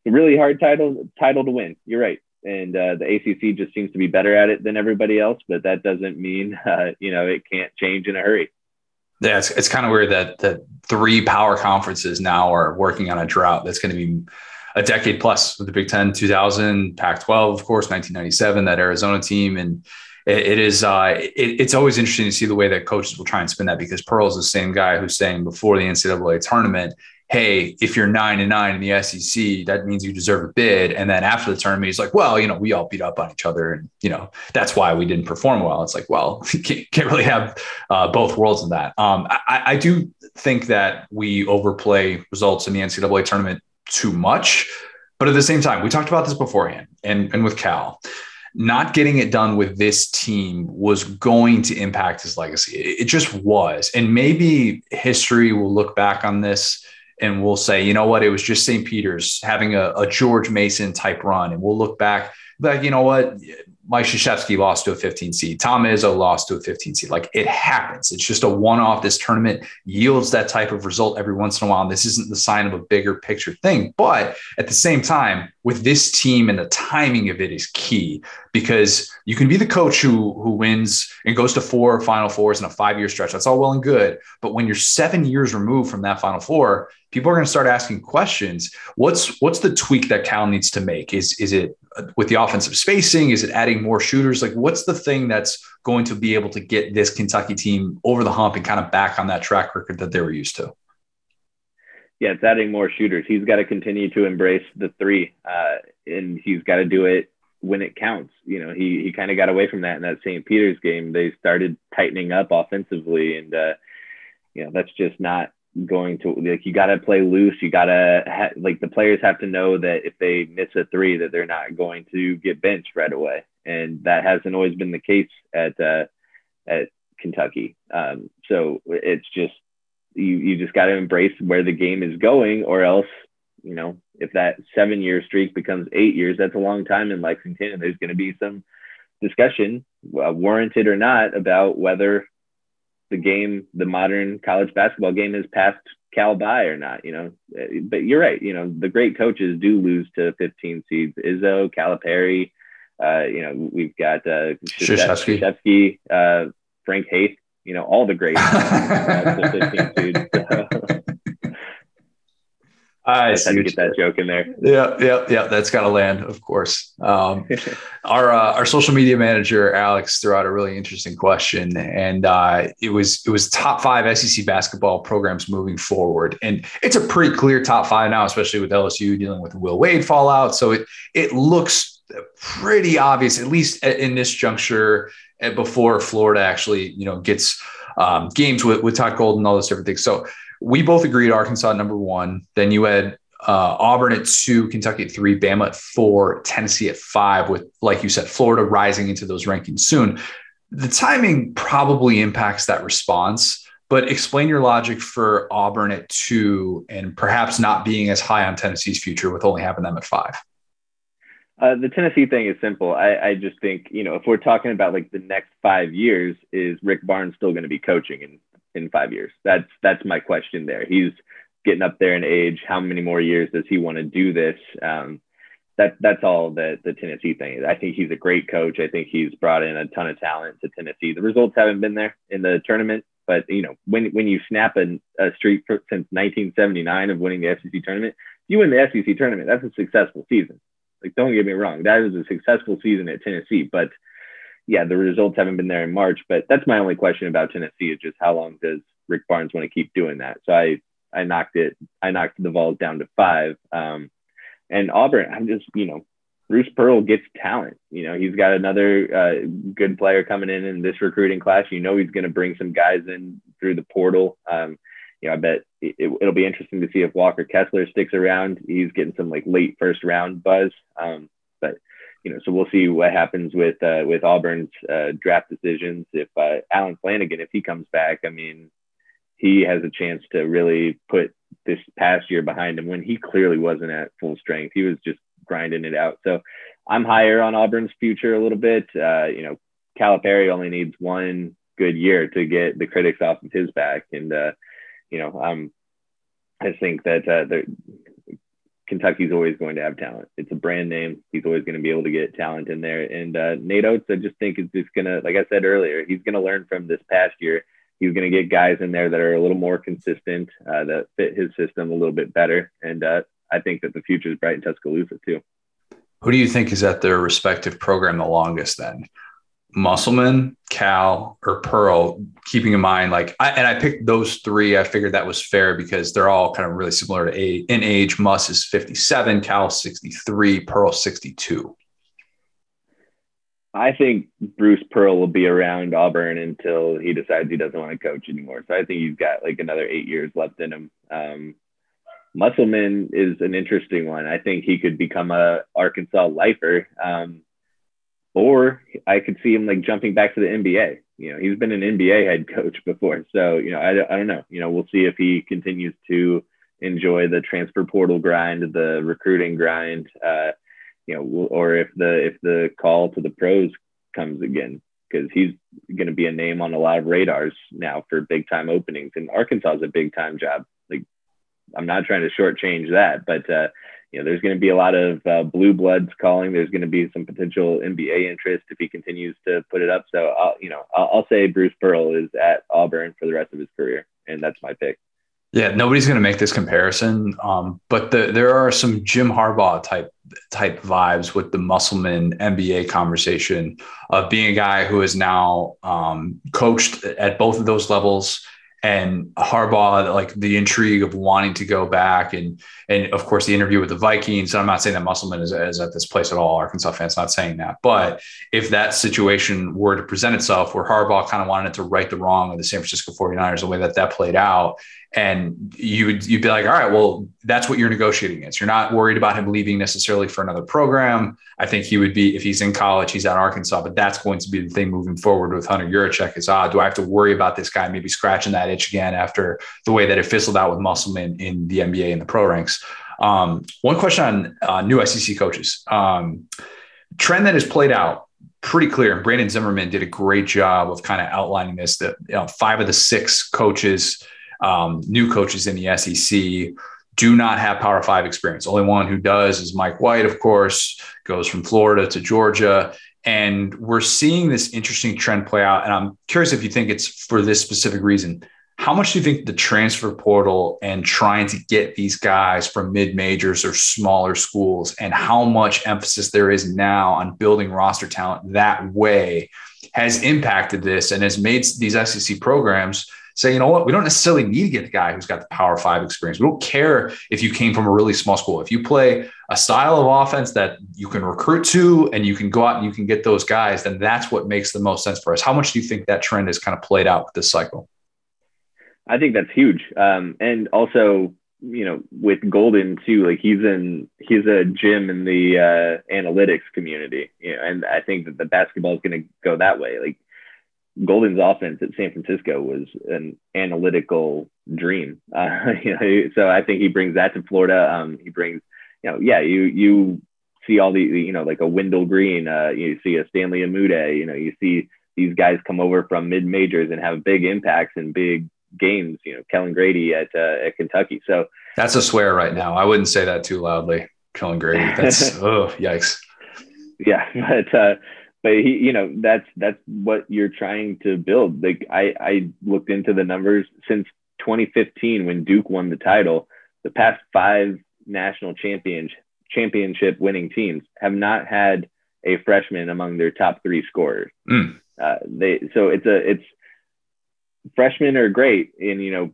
a really hard title title to win. You're right, and uh, the ACC just seems to be better at it than everybody else. But that doesn't mean uh, you know it can't change in a hurry. Yeah, it's, it's kind of weird that that three power conferences now are working on a drought that's going to be a decade plus with the Big Ten, 2000, Pac-12, of course, 1997, that Arizona team, and it, it is uh, it, it's always interesting to see the way that coaches will try and spin that because Pearl's the same guy who's saying before the NCAA tournament, hey, if you're nine and nine in the SEC, that means you deserve a bid. And then after the tournament, he's like, well, you know, we all beat up on each other, and you know that's why we didn't perform well. It's like, well, can't, can't really have uh, both worlds in that. Um, I, I do think that we overplay results in the NCAA tournament too much, but at the same time, we talked about this beforehand, and and with Cal not getting it done with this team was going to impact his legacy. It just was. And maybe history will look back on this and we'll say, you know what, it was just St. Peter's having a, a George Mason type run. And we'll look back, like, you know what, Mike Krzyzewski lost to a 15 seed. Tom Izzo lost to a 15 seed. Like it happens. It's just a one off. This tournament yields that type of result every once in a while. And this isn't the sign of a bigger picture thing. But at the same time, with this team and the timing of it is key because you can be the coach who who wins and goes to four final fours in a five year stretch. That's all well and good. But when you're seven years removed from that final four, people are going to start asking questions. What's what's the tweak that Cal needs to make? Is is it with the offensive spacing? Is it adding more shooters? Like, what's the thing that's going to be able to get this Kentucky team over the hump and kind of back on that track record that they were used to? Yeah, it's adding more shooters. He's got to continue to embrace the three, uh, and he's got to do it when it counts. You know, he he kind of got away from that in that St. Peter's game. They started tightening up offensively, and uh, you know that's just not going to like you got to play loose you got to ha- like the players have to know that if they miss a three that they're not going to get benched right away. And that hasn't always been the case at uh, at Kentucky. Um, so it's just you you just got to embrace where the game is going or else you know if that seven year streak becomes eight years that's a long time in Lexington and there's going to be some discussion uh, warranted or not about whether the game, the modern college basketball game has passed Cal by or not, you know. But you're right, you know, the great coaches do lose to 15 seeds. Izzo, Calipari, uh, you know, we've got uh, Krzyzewski, uh, Frank Haith, you know, all the greats. uh, 15 seeds. I had to get that joke in there. Yeah, yeah, yeah. That's got to land, of course. Um, our uh, our social media manager Alex threw out a really interesting question, and uh, it was it was top five SEC basketball programs moving forward, and it's a pretty clear top five now, especially with LSU dealing with Will Wade fallout. So it it looks pretty obvious, at least in this juncture, before Florida actually you know gets um, games with with Todd Golden, and all those different things. So we both agreed Arkansas number one. Then you had uh, Auburn at two, Kentucky at three, Bama at four, Tennessee at five, with, like you said, Florida rising into those rankings soon. The timing probably impacts that response, but explain your logic for Auburn at two and perhaps not being as high on Tennessee's future with only having them at five. Uh, the Tennessee thing is simple. I, I, just think, you know, if we're talking about like the next five years, is Rick Barnes still going to be coaching? And in five years? That's that's my question there. He's getting up there in age. How many more years does he want to do this? Um, that that's all the the Tennessee thing. I think he's a great coach. I think he's brought in a ton of talent to Tennessee. The results haven't been there in the tournament, but you know when when you snap a, a streak for, since 1979 of winning the SEC tournament, you win the SEC tournament. That's a successful season. Like don't get me wrong, that is a successful season at Tennessee. But yeah, the results haven't been there in March. But that's my only question about Tennessee is just how long does Rick Barnes want to keep doing that? So I I knocked it I knocked the Vols down to five. Um, and Auburn, I'm just, you know, Bruce Pearl gets talent. You know, he's got another uh, good player coming in in this recruiting class. You know, he's going to bring some guys in through the portal. Um, you know, I bet it, will be interesting to see if Walker Kessler sticks around. He's getting some like late first round buzz. Um, you know, so we'll see what happens with uh, with Auburn's uh, draft decisions. If uh, Allen Flanigan, if he comes back, I mean, he has a chance to really put this past year behind him when he clearly wasn't at full strength. He was just grinding it out. So I'm higher on Auburn's future a little bit. Uh, you know, Calipari only needs one good year to get the critics off of his back. And, uh, you know, um, I think that uh, Kentucky's always going to have talent. It's a brand name. He's always going to be able to get talent in there. And uh, Nate Oats, I just think is just going to, like I said earlier, he's going to learn from this past year he's going to get guys in there that are a little more consistent, uh, that fit his system a little bit better. And uh, I think that the future is bright in Tuscaloosa too. Who do you think is at their respective program the longest then? Musselman, Cal, or Pearl, keeping in mind, like, I, and I picked those three. I figured that was fair because they're all kind of really similar to age. In age, Muss is 57, Cal 63, Pearl 62. I think Bruce Pearl will be around Auburn until he decides he doesn't want to coach anymore. So I think he's got like another eight years left in him. Um, Musselman is an interesting one. I think he could become a Arkansas lifer, um, or I could see him like jumping back to the NBA. You know, he's been an NBA head coach before, so you know, I, I don't know. You know, we'll see if he continues to enjoy the transfer portal grind, the recruiting grind. Uh, you know, or if the if the call to the pros comes again, because he's going to be a name on a lot of radars now for big time openings. And Arkansas is a big time job. Like, I'm not trying to shortchange that, but uh, you know, there's going to be a lot of uh, blue bloods calling. There's going to be some potential NBA interest if he continues to put it up. So, I'll, you know, I'll, I'll say Bruce Pearl is at Auburn for the rest of his career, and that's my pick. Yeah, nobody's going to make this comparison, um, but the, there are some Jim Harbaugh type type vibes with the Musselman NBA conversation of being a guy who is now um, coached at both of those levels and Harbaugh, like the intrigue of wanting to go back, and and of course the interview with the Vikings. I'm not saying that Musselman is, is, at this place at all. Arkansas fans not saying that, but if that situation were to present itself, where Harbaugh kind of wanted to right the wrong of the San Francisco 49ers, the way that that played out, and you would you'd be like, all right, well, that's what you're negotiating against. You're not worried about him leaving necessarily for another program. I think he would be if he's in college, he's at Arkansas, but that's going to be the thing moving forward with Hunter Yurachek is ah, do I have to worry about this guy maybe scratching that itch again after the way that it fizzled out with Musselman in the NBA and the pro ranks? Um, one question on uh, new SEC coaches. Um, trend that has played out pretty clear. And Brandon Zimmerman did a great job of kind of outlining this that you know, five of the six coaches um, new coaches in the SEC do not have Power Five experience. Only one who does is Mike White, of course, goes from Florida to Georgia. And we're seeing this interesting trend play out. And I'm curious if you think it's for this specific reason. How much do you think the transfer portal and trying to get these guys from mid majors or smaller schools, and how much emphasis there is now on building roster talent that way has impacted this and has made these SEC programs say, you know what, we don't necessarily need to get the guy who's got the power five experience. We don't care if you came from a really small school. If you play a style of offense that you can recruit to and you can go out and you can get those guys, then that's what makes the most sense for us. How much do you think that trend has kind of played out with this cycle? I think that's huge. Um, and also, you know, with Golden too, like he's in, he's a gym in the uh, analytics community, you know, and I think that the basketball is going to go that way. Like Golden's offense at San Francisco was an analytical dream. Uh, you know, so I think he brings that to Florida. Um, he brings, you know, yeah, you you see all the, you know, like a Wendell Green, uh, you see a Stanley Umude, you know, you see these guys come over from mid majors and have big impacts and big games. You know, Kellan Grady at uh, at Kentucky. So that's a swear right now. I wouldn't say that too loudly. Kellan Grady. That's oh yikes. Yeah, but uh, but he, you know, that's that's what you're trying to build. Like I I looked into the numbers since 2015 when Duke won the title. The past five national champions championship winning teams have not had a freshman among their top three scorers. Mm. Uh, they so it's a it's freshmen are great, and you know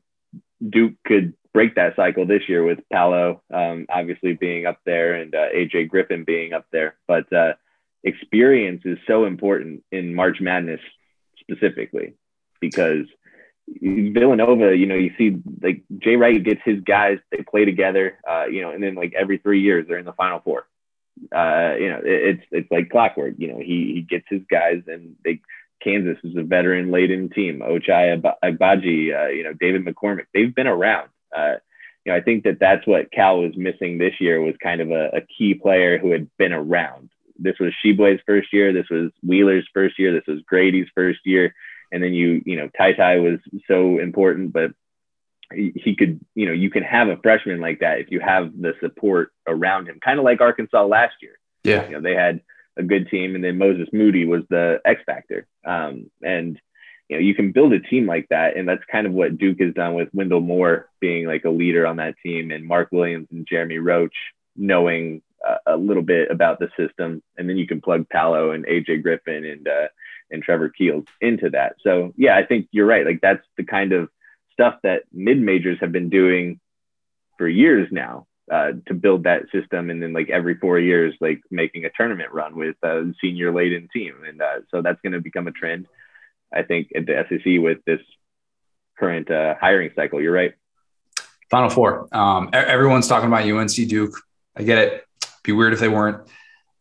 Duke could break that cycle this year with Paolo um, obviously being up there and uh, AJ Griffin being up there, but uh, experience is so important in March Madness specifically because Villanova, you know, you see like Jay Wright gets his guys, they play together, uh, you know, and then like every three years they're in the final four. Uh, you know, it, it's it's like clockwork. You know, he he gets his guys, and they Kansas is a veteran laden team. Ochai Agbaji, uh, you know, David McCormick, they've been around. Uh, you know, I think that that's what Cal was missing this year was kind of a, a key player who had been around. This was Tshiebwe's first year. This was Wheeler's first year. This was Grady's first year and then you you know Ty Ty was so important, but he could you know you can have a freshman like that if you have the support around him, kind of like Arkansas last year. Yeah, you know they had a good team, and then Moses Moody was the X factor, um, and you know you can build a team like that, and that's kind of what Duke has done with Wendell Moore being like a leader on that team, and Mark Williams and Jeremy Roach knowing a little bit about the system, and then you can plug Paolo and AJ Griffin and uh, and Trevor Keels into that. So yeah, I think you're right. Like that's the kind of stuff that mid majors have been doing for years now uh, to build that system, and then like every four years, like making a tournament run with a senior laden team, and uh, so that's going to become a trend. I think at the SEC with this current uh, hiring cycle. You're right. Final four. Um, everyone's talking about UNC Duke. I get it. Be weird if they weren't.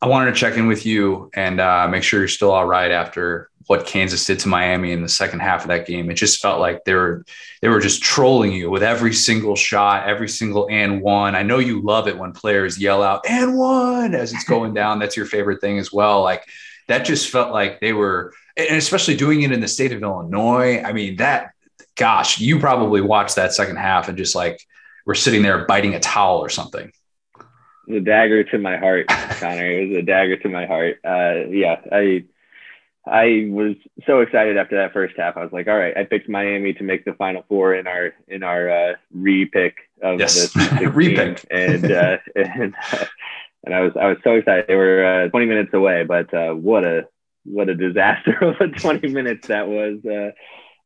I wanted to check in with you and uh, make sure you're still all right after what Kansas did to Miami in the second half of that game. It just felt like they were they were just trolling you with every single shot, every single and one. I know you love it when players yell out and one as it's going down. That's your favorite thing as well. Like that just felt like they were, and especially doing it in the state of Illinois. I mean that, gosh, you probably watched that second half and just like we're sitting there biting a towel or something a dagger to my heart, Connor. it was a dagger to my heart. Uh, yeah, I I was so excited after that first half. I was like, all right, I picked Miami to make the final four in our in our uh, re-pick of yes. the re-pick, and uh, and and I was I was so excited. They were uh, 20 minutes away, but uh, what a what a disaster of a 20 minutes that was. Uh,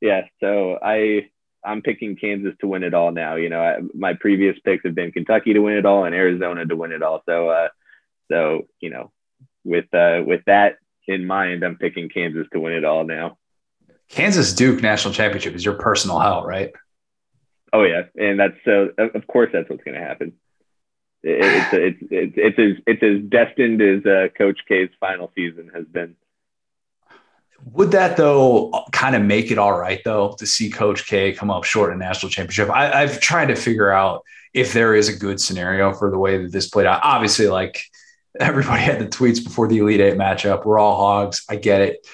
yeah, so I I'm picking Kansas to win it all now. You know, I, my previous picks have been Kentucky to win it all and Arizona to win it all. So, uh, so you know, with uh, with that in mind, I'm picking Kansas to win it all now. Kansas Duke national championship is your personal hell, right? Oh yeah, and that's so. Of course, that's what's going to happen. It, it's, it's it's it's as it's as destined as uh, Coach K's final season has been. Would that though kind of make it all right though to see Coach K come up short in national championship? I, I've tried to figure out if there is a good scenario for the way that this played out. Obviously, like everybody had the tweets before the Elite Eight matchup. We're all hogs. I get it.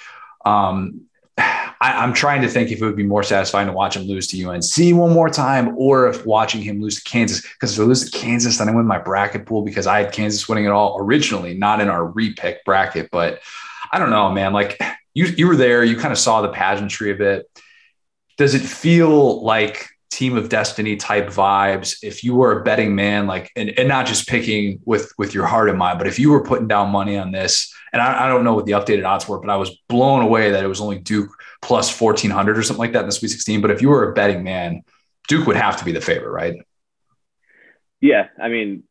Um, I, am trying to think if it would be more satisfying to watch him lose to UNC one more time, or if watching him lose to Kansas. Because if I lose to Kansas, then I win my bracket pool because I had Kansas winning it all originally, not in our repick bracket. But I don't know, man. Like you you were there, you kind of saw the pageantry of it. Does it feel like team of destiny type vibes if you were a betting man like and, and not just picking with with your heart in mind but if you were putting down money on this and I, I don't know what the updated odds were but i was blown away that it was only duke plus 1400 or something like that in the sweet 16 but if you were a betting man duke would have to be the favorite right yeah i mean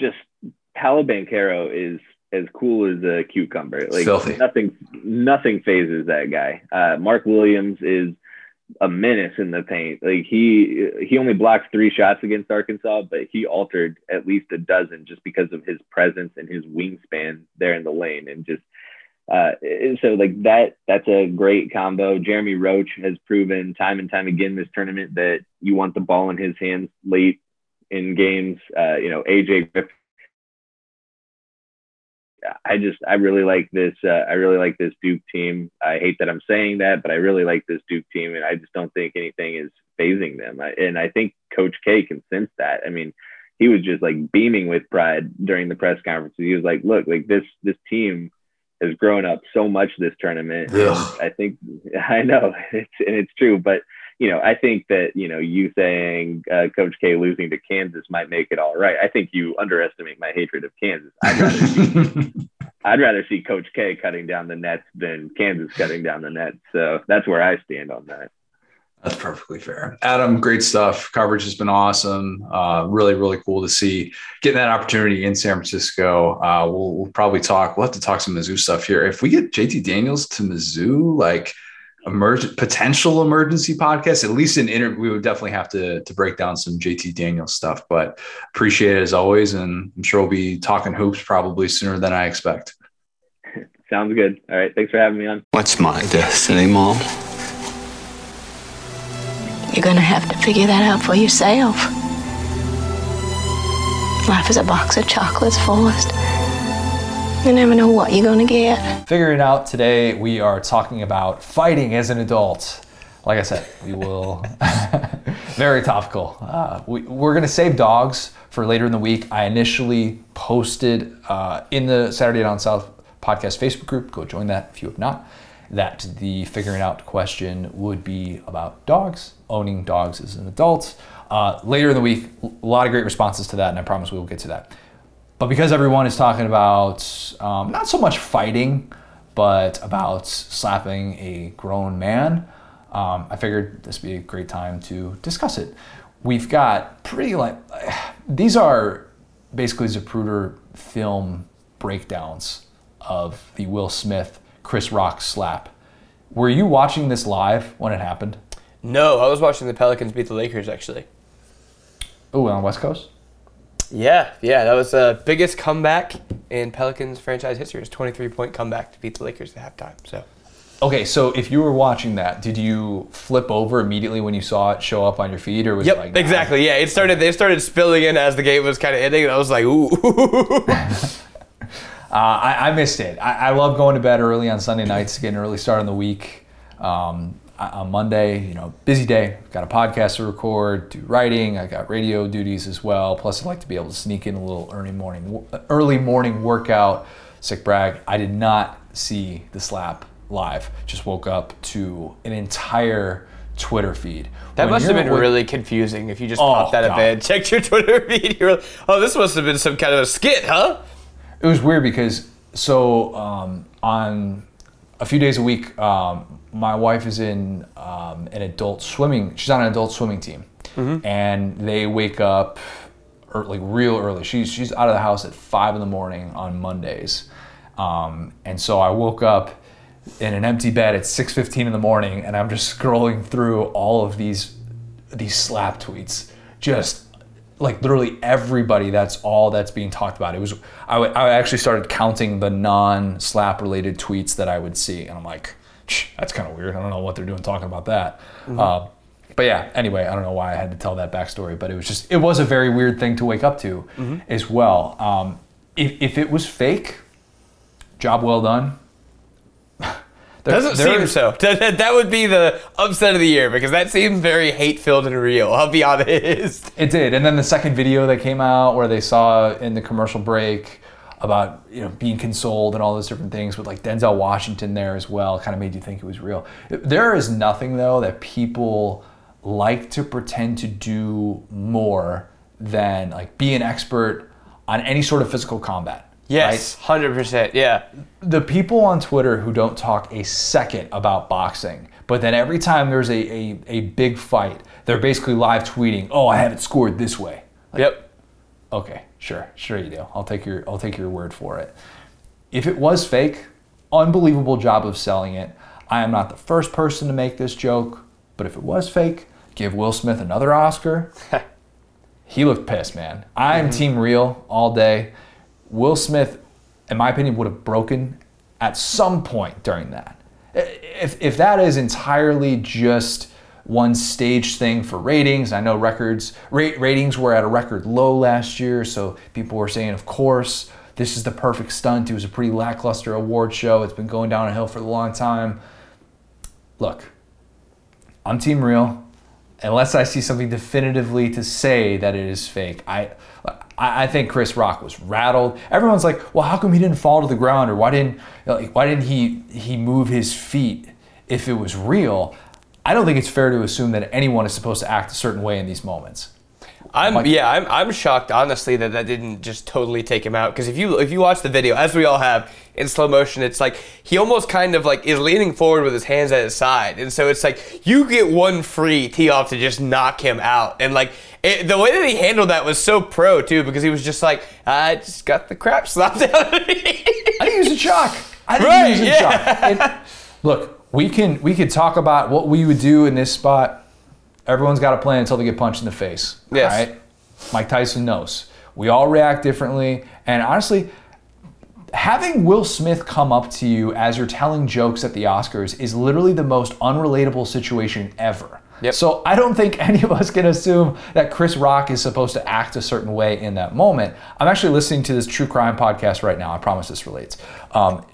just Paolo Banchero is as cool as a cucumber. Like Filthy. nothing, nothing phases that guy. Uh, Mark Williams is a menace in the paint. Like he he only blocks three shots against Arkansas, but he altered at least a dozen just because of his presence and his wingspan there in the lane, and just uh, so like that that's a great combo. Jeremy Roach has proven time and time again this tournament that you want the ball in his hands late in games. Uh, you know, AJ Griffin I just I really like this. Uh, I really like this Duke team. I hate that I'm saying that, but I really like this Duke team, and I just don't think anything is phasing them. I, and I think Coach K can sense that. I mean, he was just like beaming with pride during the press conference. He was like, "Look, like this this team has grown up so much this tournament." I think I know it's and it's true, but you know, I think that you know you saying uh, Coach K losing to Kansas might make it all right. I think you underestimate my hatred of Kansas. I'd rather see, I'd rather see Coach K cutting down the nets than Kansas cutting down the nets. So that's where I stand on that. That's perfectly fair. Adam, great stuff. Coverage has been awesome. Uh, really, really cool to see getting that opportunity in San Francisco. Uh, we'll, we'll, probably talk. We'll have to talk some Mizzou stuff here. If we get JT Daniels to Mizzou, like emergent potential emergency podcast, at least in interview, we would definitely have to to break down some JT Daniels stuff. But appreciate it as always, and I'm sure we'll be talking hoops probably sooner than I expect. Sounds good. All right, thanks for having me on. What's my destiny, Mom? You're gonna have to figure that out for yourself. Life is a box of chocolates, Forrest. You never know what you're gonna get. Figuring out today, we are talking about fighting as an adult. Like I said, we will very topical. Uh, we, are gonna save dogs for later in the week. I initially posted uh, in the Saturday Down South podcast Facebook group. Go join that if you have not. That the figuring out question would be about dogs, owning dogs as an adult. Uh, later in the week, a lot of great responses to that, and I promise we will get to that. But because everyone is talking about um, not so much fighting, but about slapping a grown man, um, I figured this would be a great time to discuss it. We've got pretty like these are basically Zapruder film breakdowns of the Will Smith Chris Rock slap. Were you watching this live when it happened? No, I was watching the Pelicans beat the Lakers actually. Oh, on West Coast. Yeah, yeah, that was the biggest comeback in Pelicans franchise history. It was 23 point comeback to beat the Lakers at halftime. So. Okay, so if you were watching that, did you flip over immediately when you saw it show up on your feed, or was yep, it like exactly? Yeah, it started. They started spilling in as the game was kind of ending, and I was like, ooh. uh, I, I, missed it. I, I, love going to bed early on Sunday nights, getting an early start on the week. Um, on Monday, you know, busy day. Got a podcast to record, do writing. I got radio duties as well. Plus, I like to be able to sneak in a little early morning, early morning workout. Sick brag. I did not see the slap live. Just woke up to an entire Twitter feed. That when must have been with, really confusing if you just oh, popped out of bed, checked your Twitter feed. You're like, oh, this must have been some kind of a skit, huh? It was weird because so um, on a few days a week, um, my wife is in um, an adult swimming. She's on an adult swimming team, mm-hmm. and they wake up early, real early. She's she's out of the house at five in the morning on Mondays, um, and so I woke up in an empty bed at six fifteen in the morning, and I'm just scrolling through all of these these slap tweets, just like literally everybody that's all that's being talked about it was I, w- I actually started counting the non-slap related tweets that i would see and i'm like that's kind of weird. I don't know what they're doing talking about that. Mm-hmm. Uh, but yeah, anyway, I don't know why I had to tell that backstory, but it was just, it was a very weird thing to wake up to mm-hmm. as well. Um, if, if it was fake, job well done. There, Doesn't there seem is, so. That, that would be the upset of the year because that seems very hate filled and real. I'll be honest. It did. And then the second video that came out where they saw in the commercial break about you know being consoled and all those different things with like Denzel Washington there as well kind of made you think it was real. There is nothing though that people like to pretend to do more than like be an expert on any sort of physical combat. Yes, hundred right? percent. Yeah. The people on Twitter who don't talk a second about boxing, but then every time there's a, a, a big fight, they're basically live tweeting, "Oh, I have it scored this way." Like, yep. Okay, sure, sure you do. I'll take your I'll take your word for it. If it was fake, unbelievable job of selling it. I am not the first person to make this joke, but if it was fake, give Will Smith another Oscar. he looked pissed, man. I am mm-hmm. team real all day. Will Smith, in my opinion, would have broken at some point during that. If, if that is entirely just one stage thing for ratings. I know records ratings were at a record low last year, so people were saying, of course, this is the perfect stunt. It was a pretty lackluster award show. It's been going down a hill for a long time. Look, I'm team real. Unless I see something definitively to say that it is fake, I, I, I think Chris Rock was rattled. Everyone's like, well, how come he didn't fall to the ground, or why didn't, like, why didn't he he move his feet if it was real? I don't think it's fair to assume that anyone is supposed to act a certain way in these moments. I'm Like- yeah, I'm, I'm shocked honestly that that didn't just totally take him out because if you if you watch the video as we all have in slow motion, it's like he almost kind of like is leaning forward with his hands at his side, and so it's like you get one free tee off to just knock him out, and like it, the way that he handled that was so pro too because he was just like I just got the crap slapped out of me. I think he was in shock. I think Right, he was in yeah. shock. And look, we can we could talk about what we would do in this spot. Everyone's got a plan until they get punched in the face. Yes. Right. Mike Tyson knows. We all react differently. And honestly, having Will Smith come up to you as you're telling jokes at the Oscars is literally the most unrelatable situation ever. Yep. So I don't think any of us can assume that Chris Rock is supposed to act a certain way in that moment. I'm actually listening to this true crime podcast right now. I promise this relates. Um,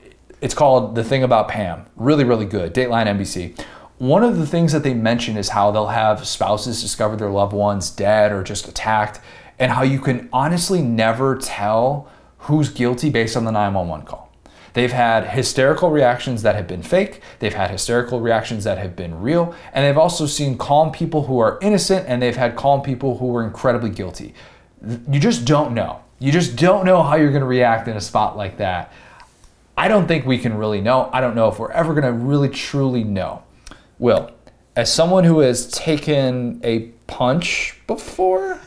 it's called The Thing About Pam. Really, really good. Dateline NBC. One of the things that they mention is how they'll have spouses discover their loved ones dead or just attacked, and how you can honestly never tell who's guilty based on the 911 call. They've had hysterical reactions that have been fake, they've had hysterical reactions that have been real, and they've also seen calm people who are innocent, and they've had calm people who were incredibly guilty. You just don't know. You just don't know how you're gonna react in a spot like that. I don't think we can really know. I don't know if we're ever going to really truly know. Will, as someone who has taken a punch before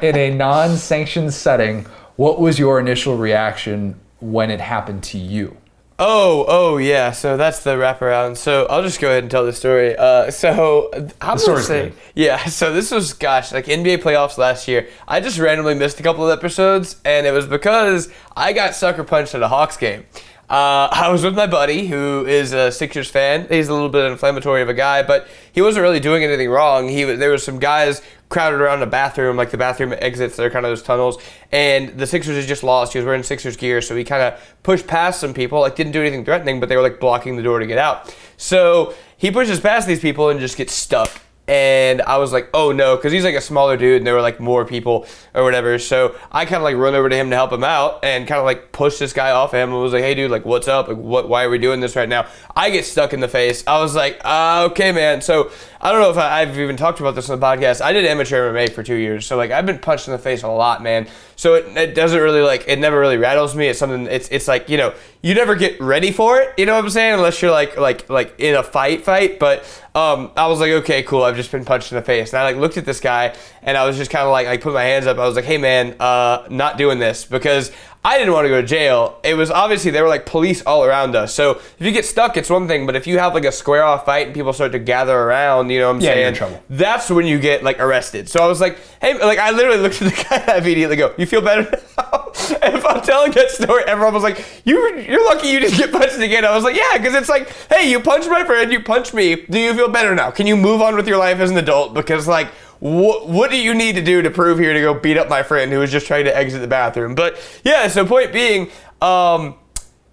in a non sanctioned setting, what was your initial reaction when it happened to you? Oh, oh yeah. So that's the wraparound. So I'll just go ahead and tell the story. Uh, so I'm gonna say, good. yeah. So this was gosh, like NBA playoffs last year. I just randomly missed a couple of episodes, and it was because I got sucker punched at a Hawks game. Uh, I was with my buddy who is a Sixers fan. He's a little bit inflammatory of a guy, but he wasn't really doing anything wrong. He was, there was some guys crowded around a bathroom, like the bathroom exits. They're kind of those tunnels, and the Sixers had just lost. He was wearing Sixers gear, so he kind of pushed past some people. Like didn't do anything threatening, but they were like blocking the door to get out. So he pushes past these people and just gets stuck. And I was like, oh no, because he's like a smaller dude, and there were like more people or whatever. So I kind of like run over to him to help him out, and kind of like push this guy off him, and was like, hey dude, like what's up? Like what? Why are we doing this right now? I get stuck in the face. I was like, uh, okay, man. So I don't know if I, I've even talked about this on the podcast. I did amateur MMA for two years, so like I've been punched in the face a lot, man. So it, it doesn't really like it never really rattles me. It's something. It's it's like you know you never get ready for it. You know what I'm saying? Unless you're like like like in a fight fight. But um, I was like, okay, cool. I've just been punched in the face, and I like looked at this guy, and I was just kind of like like put my hands up. I was like, hey man, uh, not doing this because. I didn't want to go to jail. It was obviously there were like police all around us. So if you get stuck, it's one thing. But if you have like a square off fight and people start to gather around, you know what I'm Yeah, saying? you're in trouble. That's when you get like arrested. So I was like, hey, like I literally looked at the guy and immediately go, you feel better now? and if I'm telling that story, everyone was like, you, you're lucky you didn't get punched again. I was like, yeah, because it's like, hey, you punched my friend, you punched me. Do you feel better now? Can you move on with your life as an adult? Because like, what, do you need to do to prove here to go beat up my friend who was just trying to exit the bathroom? But yeah, so point being, um,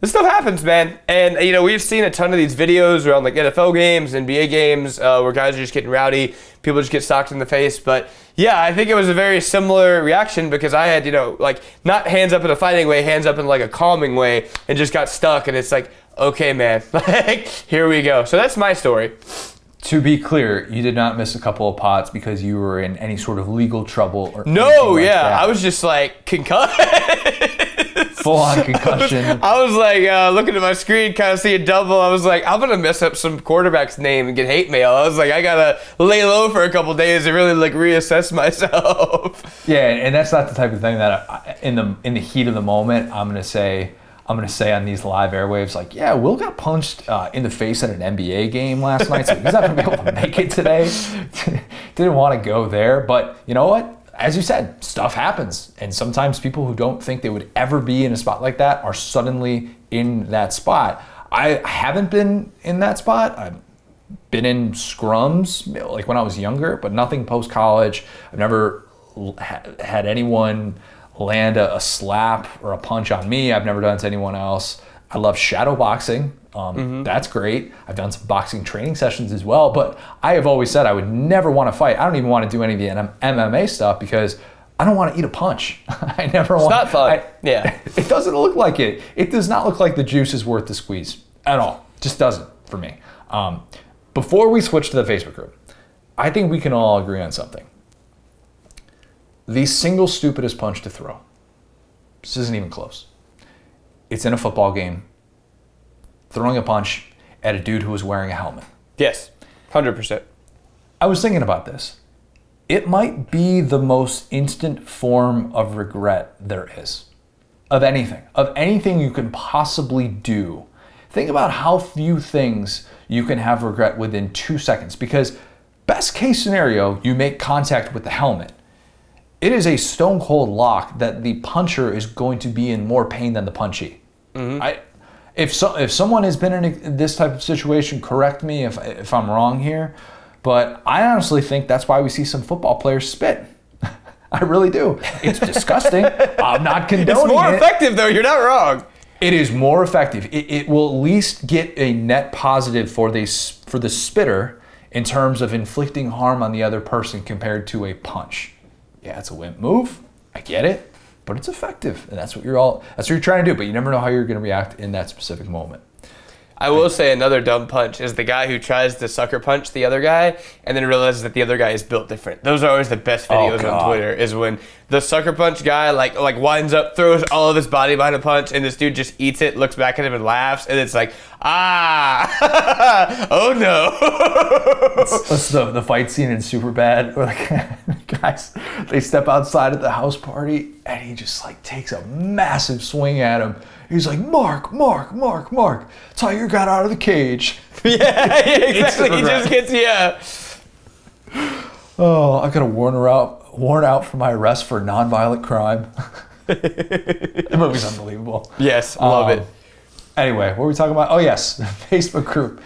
this stuff happens, man. And you know, we've seen a ton of these videos around like NFL games, NBA games, uh, where guys are just getting rowdy, people just get socked in the face. But yeah, I think it was a very similar reaction because I had, you know, like not hands up in a fighting way, hands up in like a calming way, and just got stuck. And it's like, okay, man, like here we go. So that's my story. To be clear, you did not miss a couple of pots because you were in any sort of legal trouble or No, like yeah, that. I was just like concussed. full on concussion. I was like uh, looking at my screen, kind of see a double. I was like, I'm gonna mess up some quarterback's name and get hate mail. I was like, I gotta lay low for a couple days and really like reassess myself. Yeah, and that's not the type of thing that I, in the in the heat of the moment I'm gonna say. I'm gonna say on these live airwaves, like, yeah, Will got punched uh, in the face at an NBA game last night, so he's not gonna be able to make it today. Didn't want to go there, but you know what? As you said, stuff happens, and sometimes people who don't think they would ever be in a spot like that are suddenly in that spot. I haven't been in that spot. I've been in scrums like when I was younger, but nothing post college. I've never had anyone land a, a slap or a punch on me. I've never done it to anyone else. I love shadow boxing. Um, That's great. I've done some boxing training sessions as well, but I have always said I would never want to fight. I don't even want to do any of the MMA stuff because I don't want to eat a punch. I never want. not fun. I- Yeah. it doesn't look like it. It does not look like the juice is worth the squeeze at all. Just doesn't for me. Um, before we switch to the Facebook group, I think we can all agree on something. The single stupidest punch to throw. This isn't even close. It's in a football game. Throwing a punch at a dude who was wearing a helmet. Yes, hundred percent. I was thinking about this. It might be the most instant form of regret there is. Of anything. Of anything you can possibly do. Think about how few things you can have regret within two seconds. Because, best case scenario, you make contact with the helmet. It is a stone cold lock that the puncher is going to be in more pain than the punchy. Mm-hmm. I, if so, if someone has been in a, this type of situation, correct me if if I'm wrong here, but I honestly think that's why we see some football players spit. I really do. It's disgusting. I'm not condoning It's more it. effective though. You're not wrong. It is more effective. It, it will at least get a net positive for the for the spitter in terms of inflicting harm on the other person compared to a punch. Yeah, it's a wimp move. I get it, but it's effective, and that's what you're all. That's what you're trying to do. But you never know how you're going to react in that specific moment. I will say another dumb punch is the guy who tries to sucker punch the other guy and then realizes that the other guy is built different. Those are always the best videos God. on Twitter. Is when the sucker punch guy like like winds up, throws all of his body behind a punch, and this dude just eats it, looks back at him, and laughs, and it's like ah, oh no. That's the the fight scene in Superbad where the guys they step outside at the house party and he just like takes a massive swing at him. He's like, Mark, Mark, Mark, Mark. Tiger got out of the cage. yeah, yeah, exactly. He just gets yeah. Oh, I got a warrant out, warrant out for my arrest for nonviolent crime. the movie's unbelievable. Yes, love Um, it. Anyway, what were we talking about? Oh, yes, Facebook group.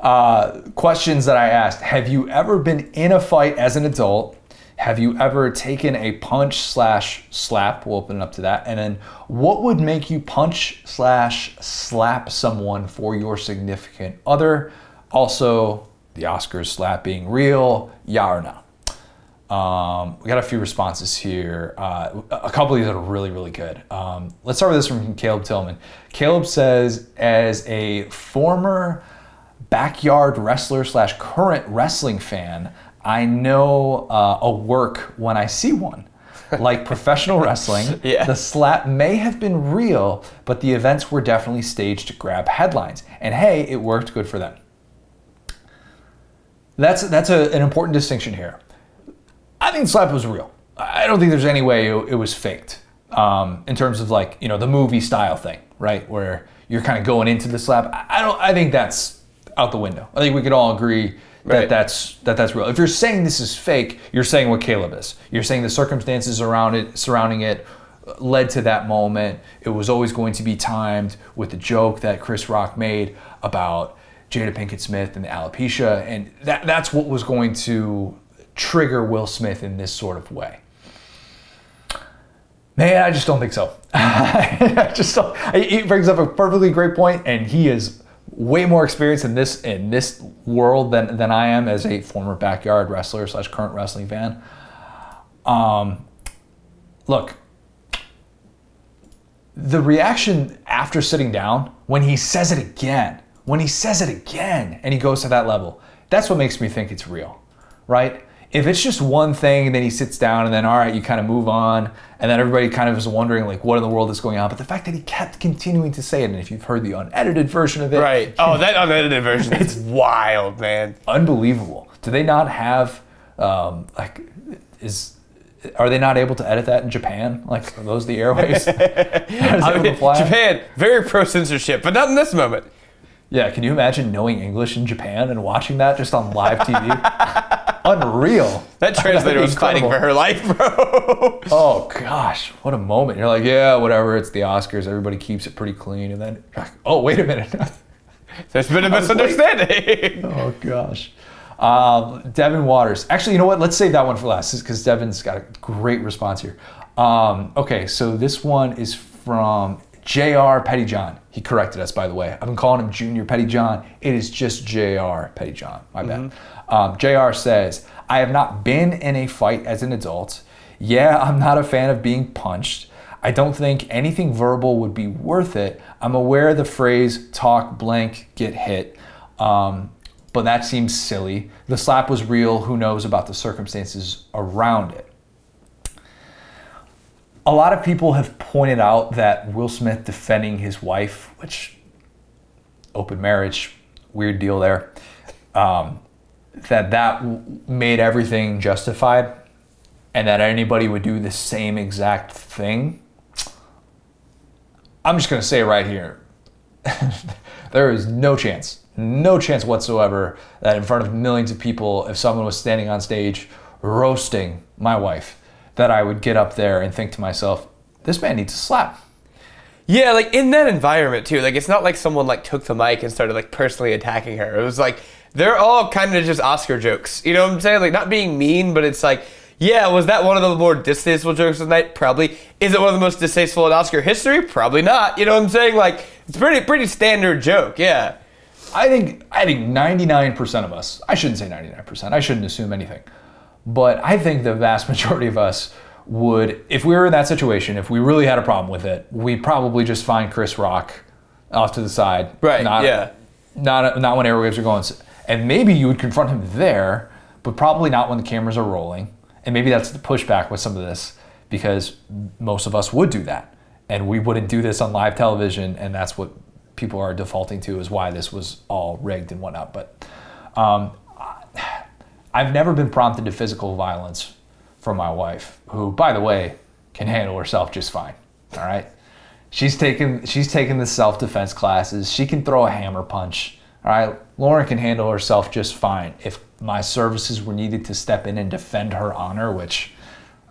Uh, questions that I asked Have you ever been in a fight as an adult? Have you ever taken a punch slash slap? We'll open it up to that. And then, what would make you punch slash slap someone for your significant other? Also, the Oscars slap being real, yeah or no? Um, we got a few responses here. Uh, a couple of these are really, really good. Um, let's start with this from Caleb Tillman. Caleb says, as a former backyard wrestler slash current wrestling fan, I know uh, a work when I see one. Like professional wrestling, Yeah. the slap may have been real, but the events were definitely staged to grab headlines. And hey, it worked good for them. That's that's a, an important distinction here. I think the slap was real. I don't think there's any way it, it was faked. Um, in terms of like you know the movie style thing, right, where you're kind of going into the slap. I I don't. I think that's out the window. I think we could all agree that that's that that's real. If you're saying this is fake, you're saying what Caleb is. You're saying the circumstances around it, surrounding it, uh, led to that moment. It was always going to be timed with the joke that Chris Rock made about Jada Pinkett Smith and the alopecia, and that that's what was going to trigger Will Smith in this sort of way. Man, I just don't think so. I just don't. He brings up a perfectly great point, and he is way more experience in this in this world than than I am as a former backyard wrestler slash current wrestling fan. Um, look, the reaction after sitting down when he says it again, when he says it again, and he goes to that level, that's what makes me think it's real, right? If it's just one thing and then he sits down and then all right, you kind of move on, and then everybody kind of is wondering like what in the world is going on. But the fact that he kept continuing to say it, and if you've heard the unedited version of it, Right. Oh, that unedited version it's wild, man. unbelievable. Do they not have um, like is are they not able to edit that in Japan? Like are those the airways? I mean. Japan, very pro censorship, but not in this moment. Yeah, can you imagine knowing English in Japan and watching that just on live TV? Unreal. That translator was fighting for her life, bro. Oh gosh, what a moment. You're like, yeah, whatever, it's the Oscars, everybody keeps it pretty clean. And then, like, oh, wait a minute. There's been a misunderstanding. oh gosh. Um, Devin Waters. Actually, you know what? Let's save that one for last because Devin's got a great response here. Um, okay, so this one is from Jr. Petty John. He corrected us, by the way. I've been calling him Junior Petty John. It is just Jr. Petty John. My bad. Um, Jr. says, "I have not been in a fight as an adult. Yeah, I'm not a fan of being punched." I don't think anything verbal would be worth it. I'm aware of the phrase talk blank get hit, um, but that seems silly. The slap was real. Who knows about the circumstances around it? A lot of people have pointed out that Will Smith defending his wife, which open marriage, weird deal there, um, that that made everything justified, and that anybody would do the same exact thing. I'm just to say right here there is no chance, no chance whatsoever that in front of millions of people, if someone was standing on stage roasting my wife, that I would get up there and think to myself, this man needs a slap. Yeah, like in that environment too. Like it's not like someone like took the mic and started like personally attacking her. It was like they're all kind of just Oscar jokes. You know what I'm saying? Like not being mean, but it's like, yeah, was that one of the more distasteful jokes of the night? Probably. Is it one of the most distasteful in Oscar history? Probably not. You know what I'm saying? Like it's pretty pretty standard joke. Yeah. I think I think 99% of us, I shouldn't say 99%, I shouldn't assume anything. But I think the vast majority of us would if we were in that situation, if we really had a problem with it, we'd probably just find Chris Rock off to the side. Right, Not, yeah. Not not when airwaves are going. And maybe you would confront him there, but probably not when the cameras are rolling. And maybe that's the pushback with some of this because most of us would do that. And we wouldn't do this on live television, and that's what people are defaulting to is why this was all rigged and whatnot. But um, I've never been prompted to physical violence from my wife, who, by the way, can handle herself just fine. All right, she's taken she's taken the self defense classes. She can throw a hammer punch. All right, Lauren can handle herself just fine. If my services were needed to step in and defend her honor, which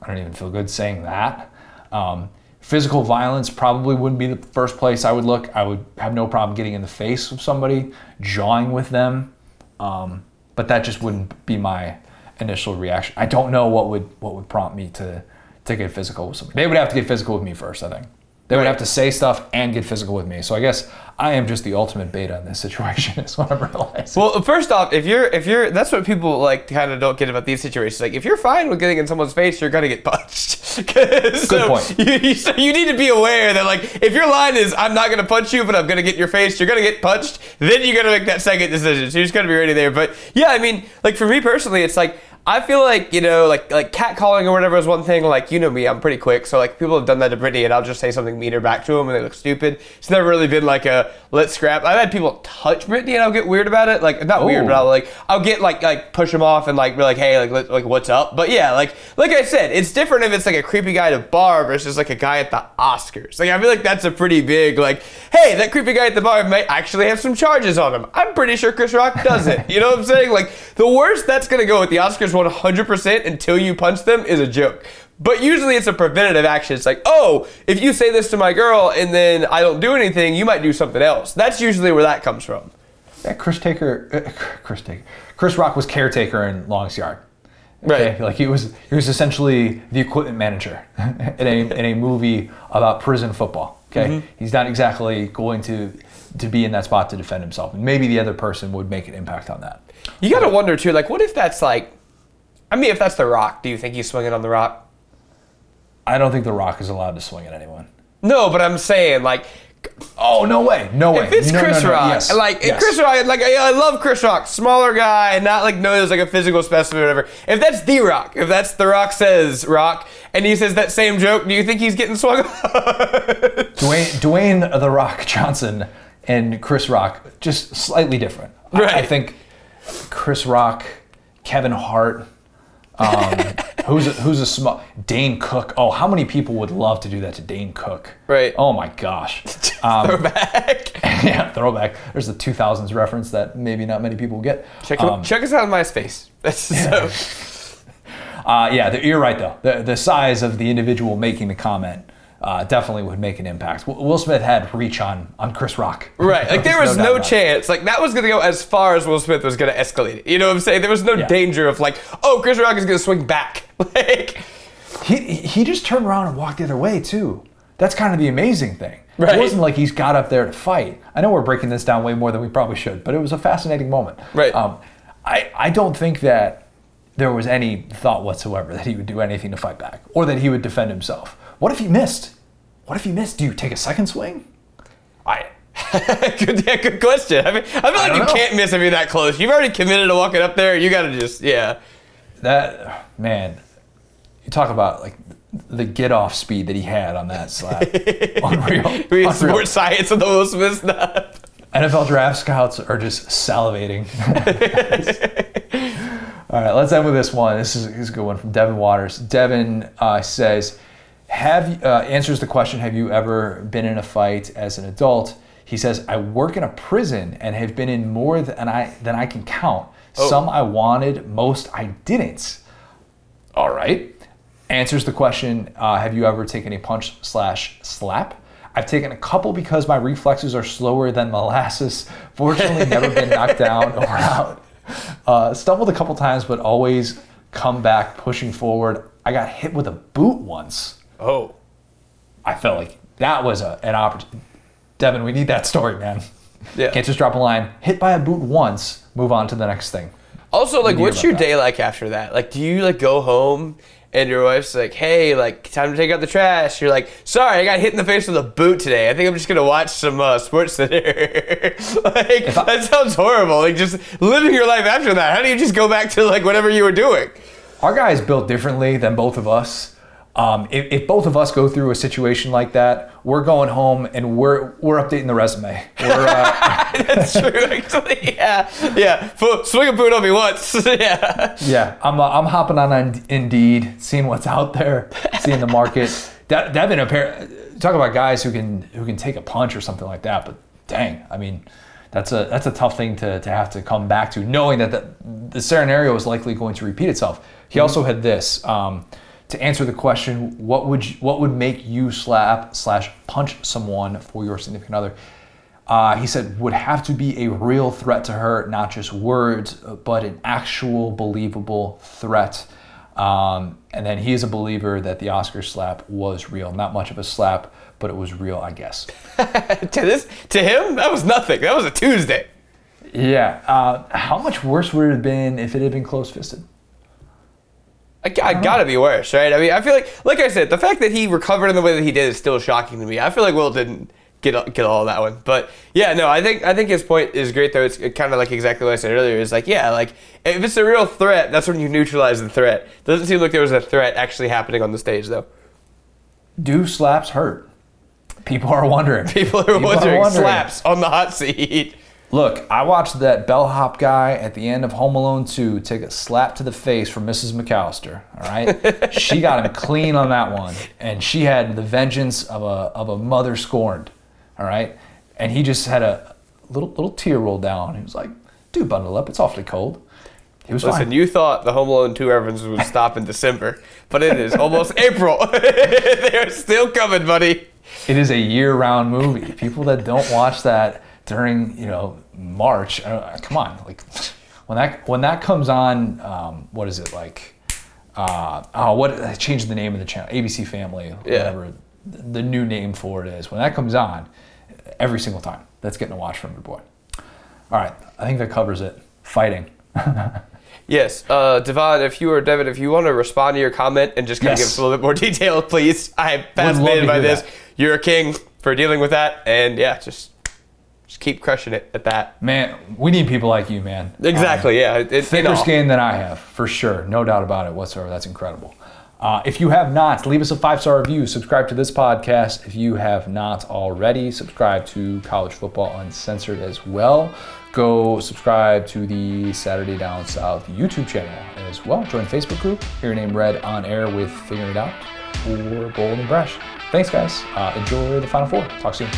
I don't even feel good saying that. Um, physical violence probably wouldn't be the first place I would look. I would have no problem getting in the face of somebody, jawing with them, um, but that just wouldn't be my initial reaction. I don't know what would what would prompt me to to get physical with somebody. They would have to get physical with me first, I think. They would have to say stuff and get physical with me. So I guess I am just the ultimate beta in this situation. Is what I'm realizing. Well, first off, if you're if you're that's what people like kind of don't get about these situations. Like if you're fine with getting in someone's face, you're gonna get punched. Good point. You, you, so you need to be aware that like if your line is I'm not gonna punch you, but I'm gonna get in your face, you're gonna get punched. Then you gotta make that second decision. So you just gotta be ready there. But yeah, I mean, like for me personally, it's like I feel like you know, like like catcalling or whatever is one thing. Like you know me, I'm pretty quick. So like people have done that to Brittany, and I'll just say something meaner back to them, and they look stupid. It's never really been like a let's scrap. I've had people touch Brittany, and I'll get weird about it. Like not weird, Oh. but I'll like I'll get like like push them off and like be like hey like let- like what's up. But yeah, like like I said, it's different if it's like a creepy guy at a bar versus like a guy at the Oscars. Like I feel like that's a pretty big like hey that creepy guy at the bar might actually have some charges on him. I'm pretty sure Chris Rock doesn't. you know what I'm saying? Like the worst that's gonna go with the Oscars 100% until you punch them is a joke. But usually it's a preventative action. It's like, oh, if you say this to my girl and then I don't do anything, you might do something else. That's usually where that comes from. Yeah, Chris Taker, uh, Chris Taker, Chris Rock was caretaker in Longest Yard. Right. Like he was, he was essentially the equipment manager in a in a movie about prison football. Okay, he's not exactly going to to be in that spot to defend himself, and maybe the other person would make an impact on that. You gotta wonder too, like, what if that's like, I mean, if that's The Rock, do you think he's swinging on The Rock? I don't think The Rock is allowed to swing at anyone. No, but I'm saying, like, Oh no way, no way. if it's No, no, Chris no, Rock, yes, like, yes. Chris Rock, like, I, I love Chris Rock, smaller guy, not like known as like a physical specimen or whatever. If that's The Rock, if that's The Rock says Rock, and he says that same joke, do you think he's getting swung on? Dwayne, Dwayne the Rock Johnson and Chris Rock just slightly different. I- I, think Chris Rock, Kevin Hart, um, who's a, who's a small Dane Cook. Oh, how many people would love to do that to Dane Cook? Right. Oh my gosh. Um, Throwback. yeah, throwback. There's a 2000s reference that maybe not many people get. Check, Um, check us out on MySpace. That's so. Uh, yeah, the, you're right though. The the size of the individual making the comment uh, definitely would make an impact. W- Will Smith had reach on on Chris Rock. Right, like there was doubt no about it. chance. Like that was gonna go as far as Will Smith was gonna escalate it. You know what I'm saying? There was no Yeah. danger of like, oh, Chris Rock is gonna swing back. Like, he he just turned around and walked the other way too. That's kind of the amazing thing. Right. It wasn't like he's got up there to fight. I know we're breaking this down way more than we probably should, but it was a fascinating moment. Right. Um, I I don't think that there was any thought whatsoever that he would do anything to fight back or that he would defend himself. What if he missed? What if he missed? Do you take a second swing? I good, yeah, good question. I mean, I feel like don't you know. can't miss if you're that close. You've already committed to walking up there. You got to just, yeah. that man. You talk about like the get off speed that he had on that slap. Unreal. We Unreal. sports science of the Will Smith stuff. NFL draft scouts are just salivating. All right, let's end with this one. This is, this is a good one from Devin Waters. Devin uh, says, "Have you, uh, answers the question: Have you ever been in a fight as an adult?" He says, "I work in a prison and have been in more than I than I can count. Some I wanted, most I didn't." All right. Answers the question: uh, Have you ever taken a punch slash slap? I've taken a couple because my reflexes are slower than molasses. Fortunately, never been knocked down or out. Uh, stumbled a couple times, but always come back pushing forward. I got hit with a boot once. Oh. I felt like that was a, an opportunity. Devin, we need that story, man. Yeah. Can't just drop a line. Hit by a boot once, move on to the next thing. Also, like, what's your that? day like after that? Like, do you like go home and your wife's like, "Hey, like, time to take out the trash." You're like, "Sorry, I got hit in the face with a boot today. I think I'm just gonna watch some uh, Sports Center." like, that sounds horrible. Like, just living your life after that. How do you just go back to like whatever you were doing? Our guy is built differently than both of us. Um, if, if both of us go through a situation like that, we're going home and we're we're updating the resume. We're, uh, That's true, actually. Yeah, yeah. Fo- swing a boot on me once. yeah. yeah, I'm uh, I'm hopping on Indeed, seeing what's out there, seeing the market. De- Devin, appar- talk about guys who can who can take a punch or something like that. But dang, I mean, that's a that's a tough thing to, to have to come back to, knowing that the, the scenario is likely going to repeat itself. He also had this um, to answer the question: What would you, what would make you slap slash punch someone for your significant other? Uh, he said would have to be a real threat to her, not just words, but an actual believable threat. Um, and then he is a believer that the Oscar slap was real. Not much of a slap, but it was real, I guess. to this, to him, that was nothing. That was a Tuesday. Yeah. Uh, how much worse would it have been if it had been close fisted? I, I uh-huh. gotta be worse, right? I mean, I feel like, like I said, the fact that he recovered in the way that he did is still shocking to me. I feel like Will didn't get get all that one, but yeah, no, I think I think his point is great though. It's kind of like exactly what I said earlier. Is like, yeah, like if it's a real threat, that's when you neutralize the threat. Doesn't seem like there was a threat actually happening on the stage though. Do slaps hurt? People are wondering. People are wondering, slaps on the hot seat. Look, I watched that bellhop guy at the end of Home Alone 2 take a slap to the face from Mrs. McAllister. All right, she got him clean on that one, and she had the vengeance of a of a mother scorned. All right, and he just had a little little tear roll down. He was like, "Dude, bundle up. It's awfully cold." He was Listen, fine. you thought the Home Alone 2 references would stop in December, but it is almost April. They're still coming, buddy. It is a year-round movie. People that don't watch that during, you know, March, uh, come on, like when that when that comes on, um, what is it like? Uh, oh, what? I changed the name of the channel, ABC Family, whatever the new name for it is. When that comes on, every single time, that's getting a watch from your boy. All right, I think that covers it. Fighting. Yes, uh, Devon, if you or Devin, if you want to respond to your comment and just kind of give us a little bit more detail, please. I'm fascinated by this. that. You're a king for dealing with that, and yeah, just just keep crushing it at that. Man, we need people like you, man. Exactly. yeah. It, thicker in skin than I have, for sure. No doubt about it whatsoever. That's incredible. Uh, if you have not, leave us a five star review. Subscribe to this podcast if you have not already. Subscribe to College Football Uncensored as well. Go subscribe to the Saturday Down South YouTube channel as well. Join the Facebook group. Hear your name read on air with Figuring It Out or Bold and Brash. Thanks, guys. Uh, enjoy the Final Four. Talk soon.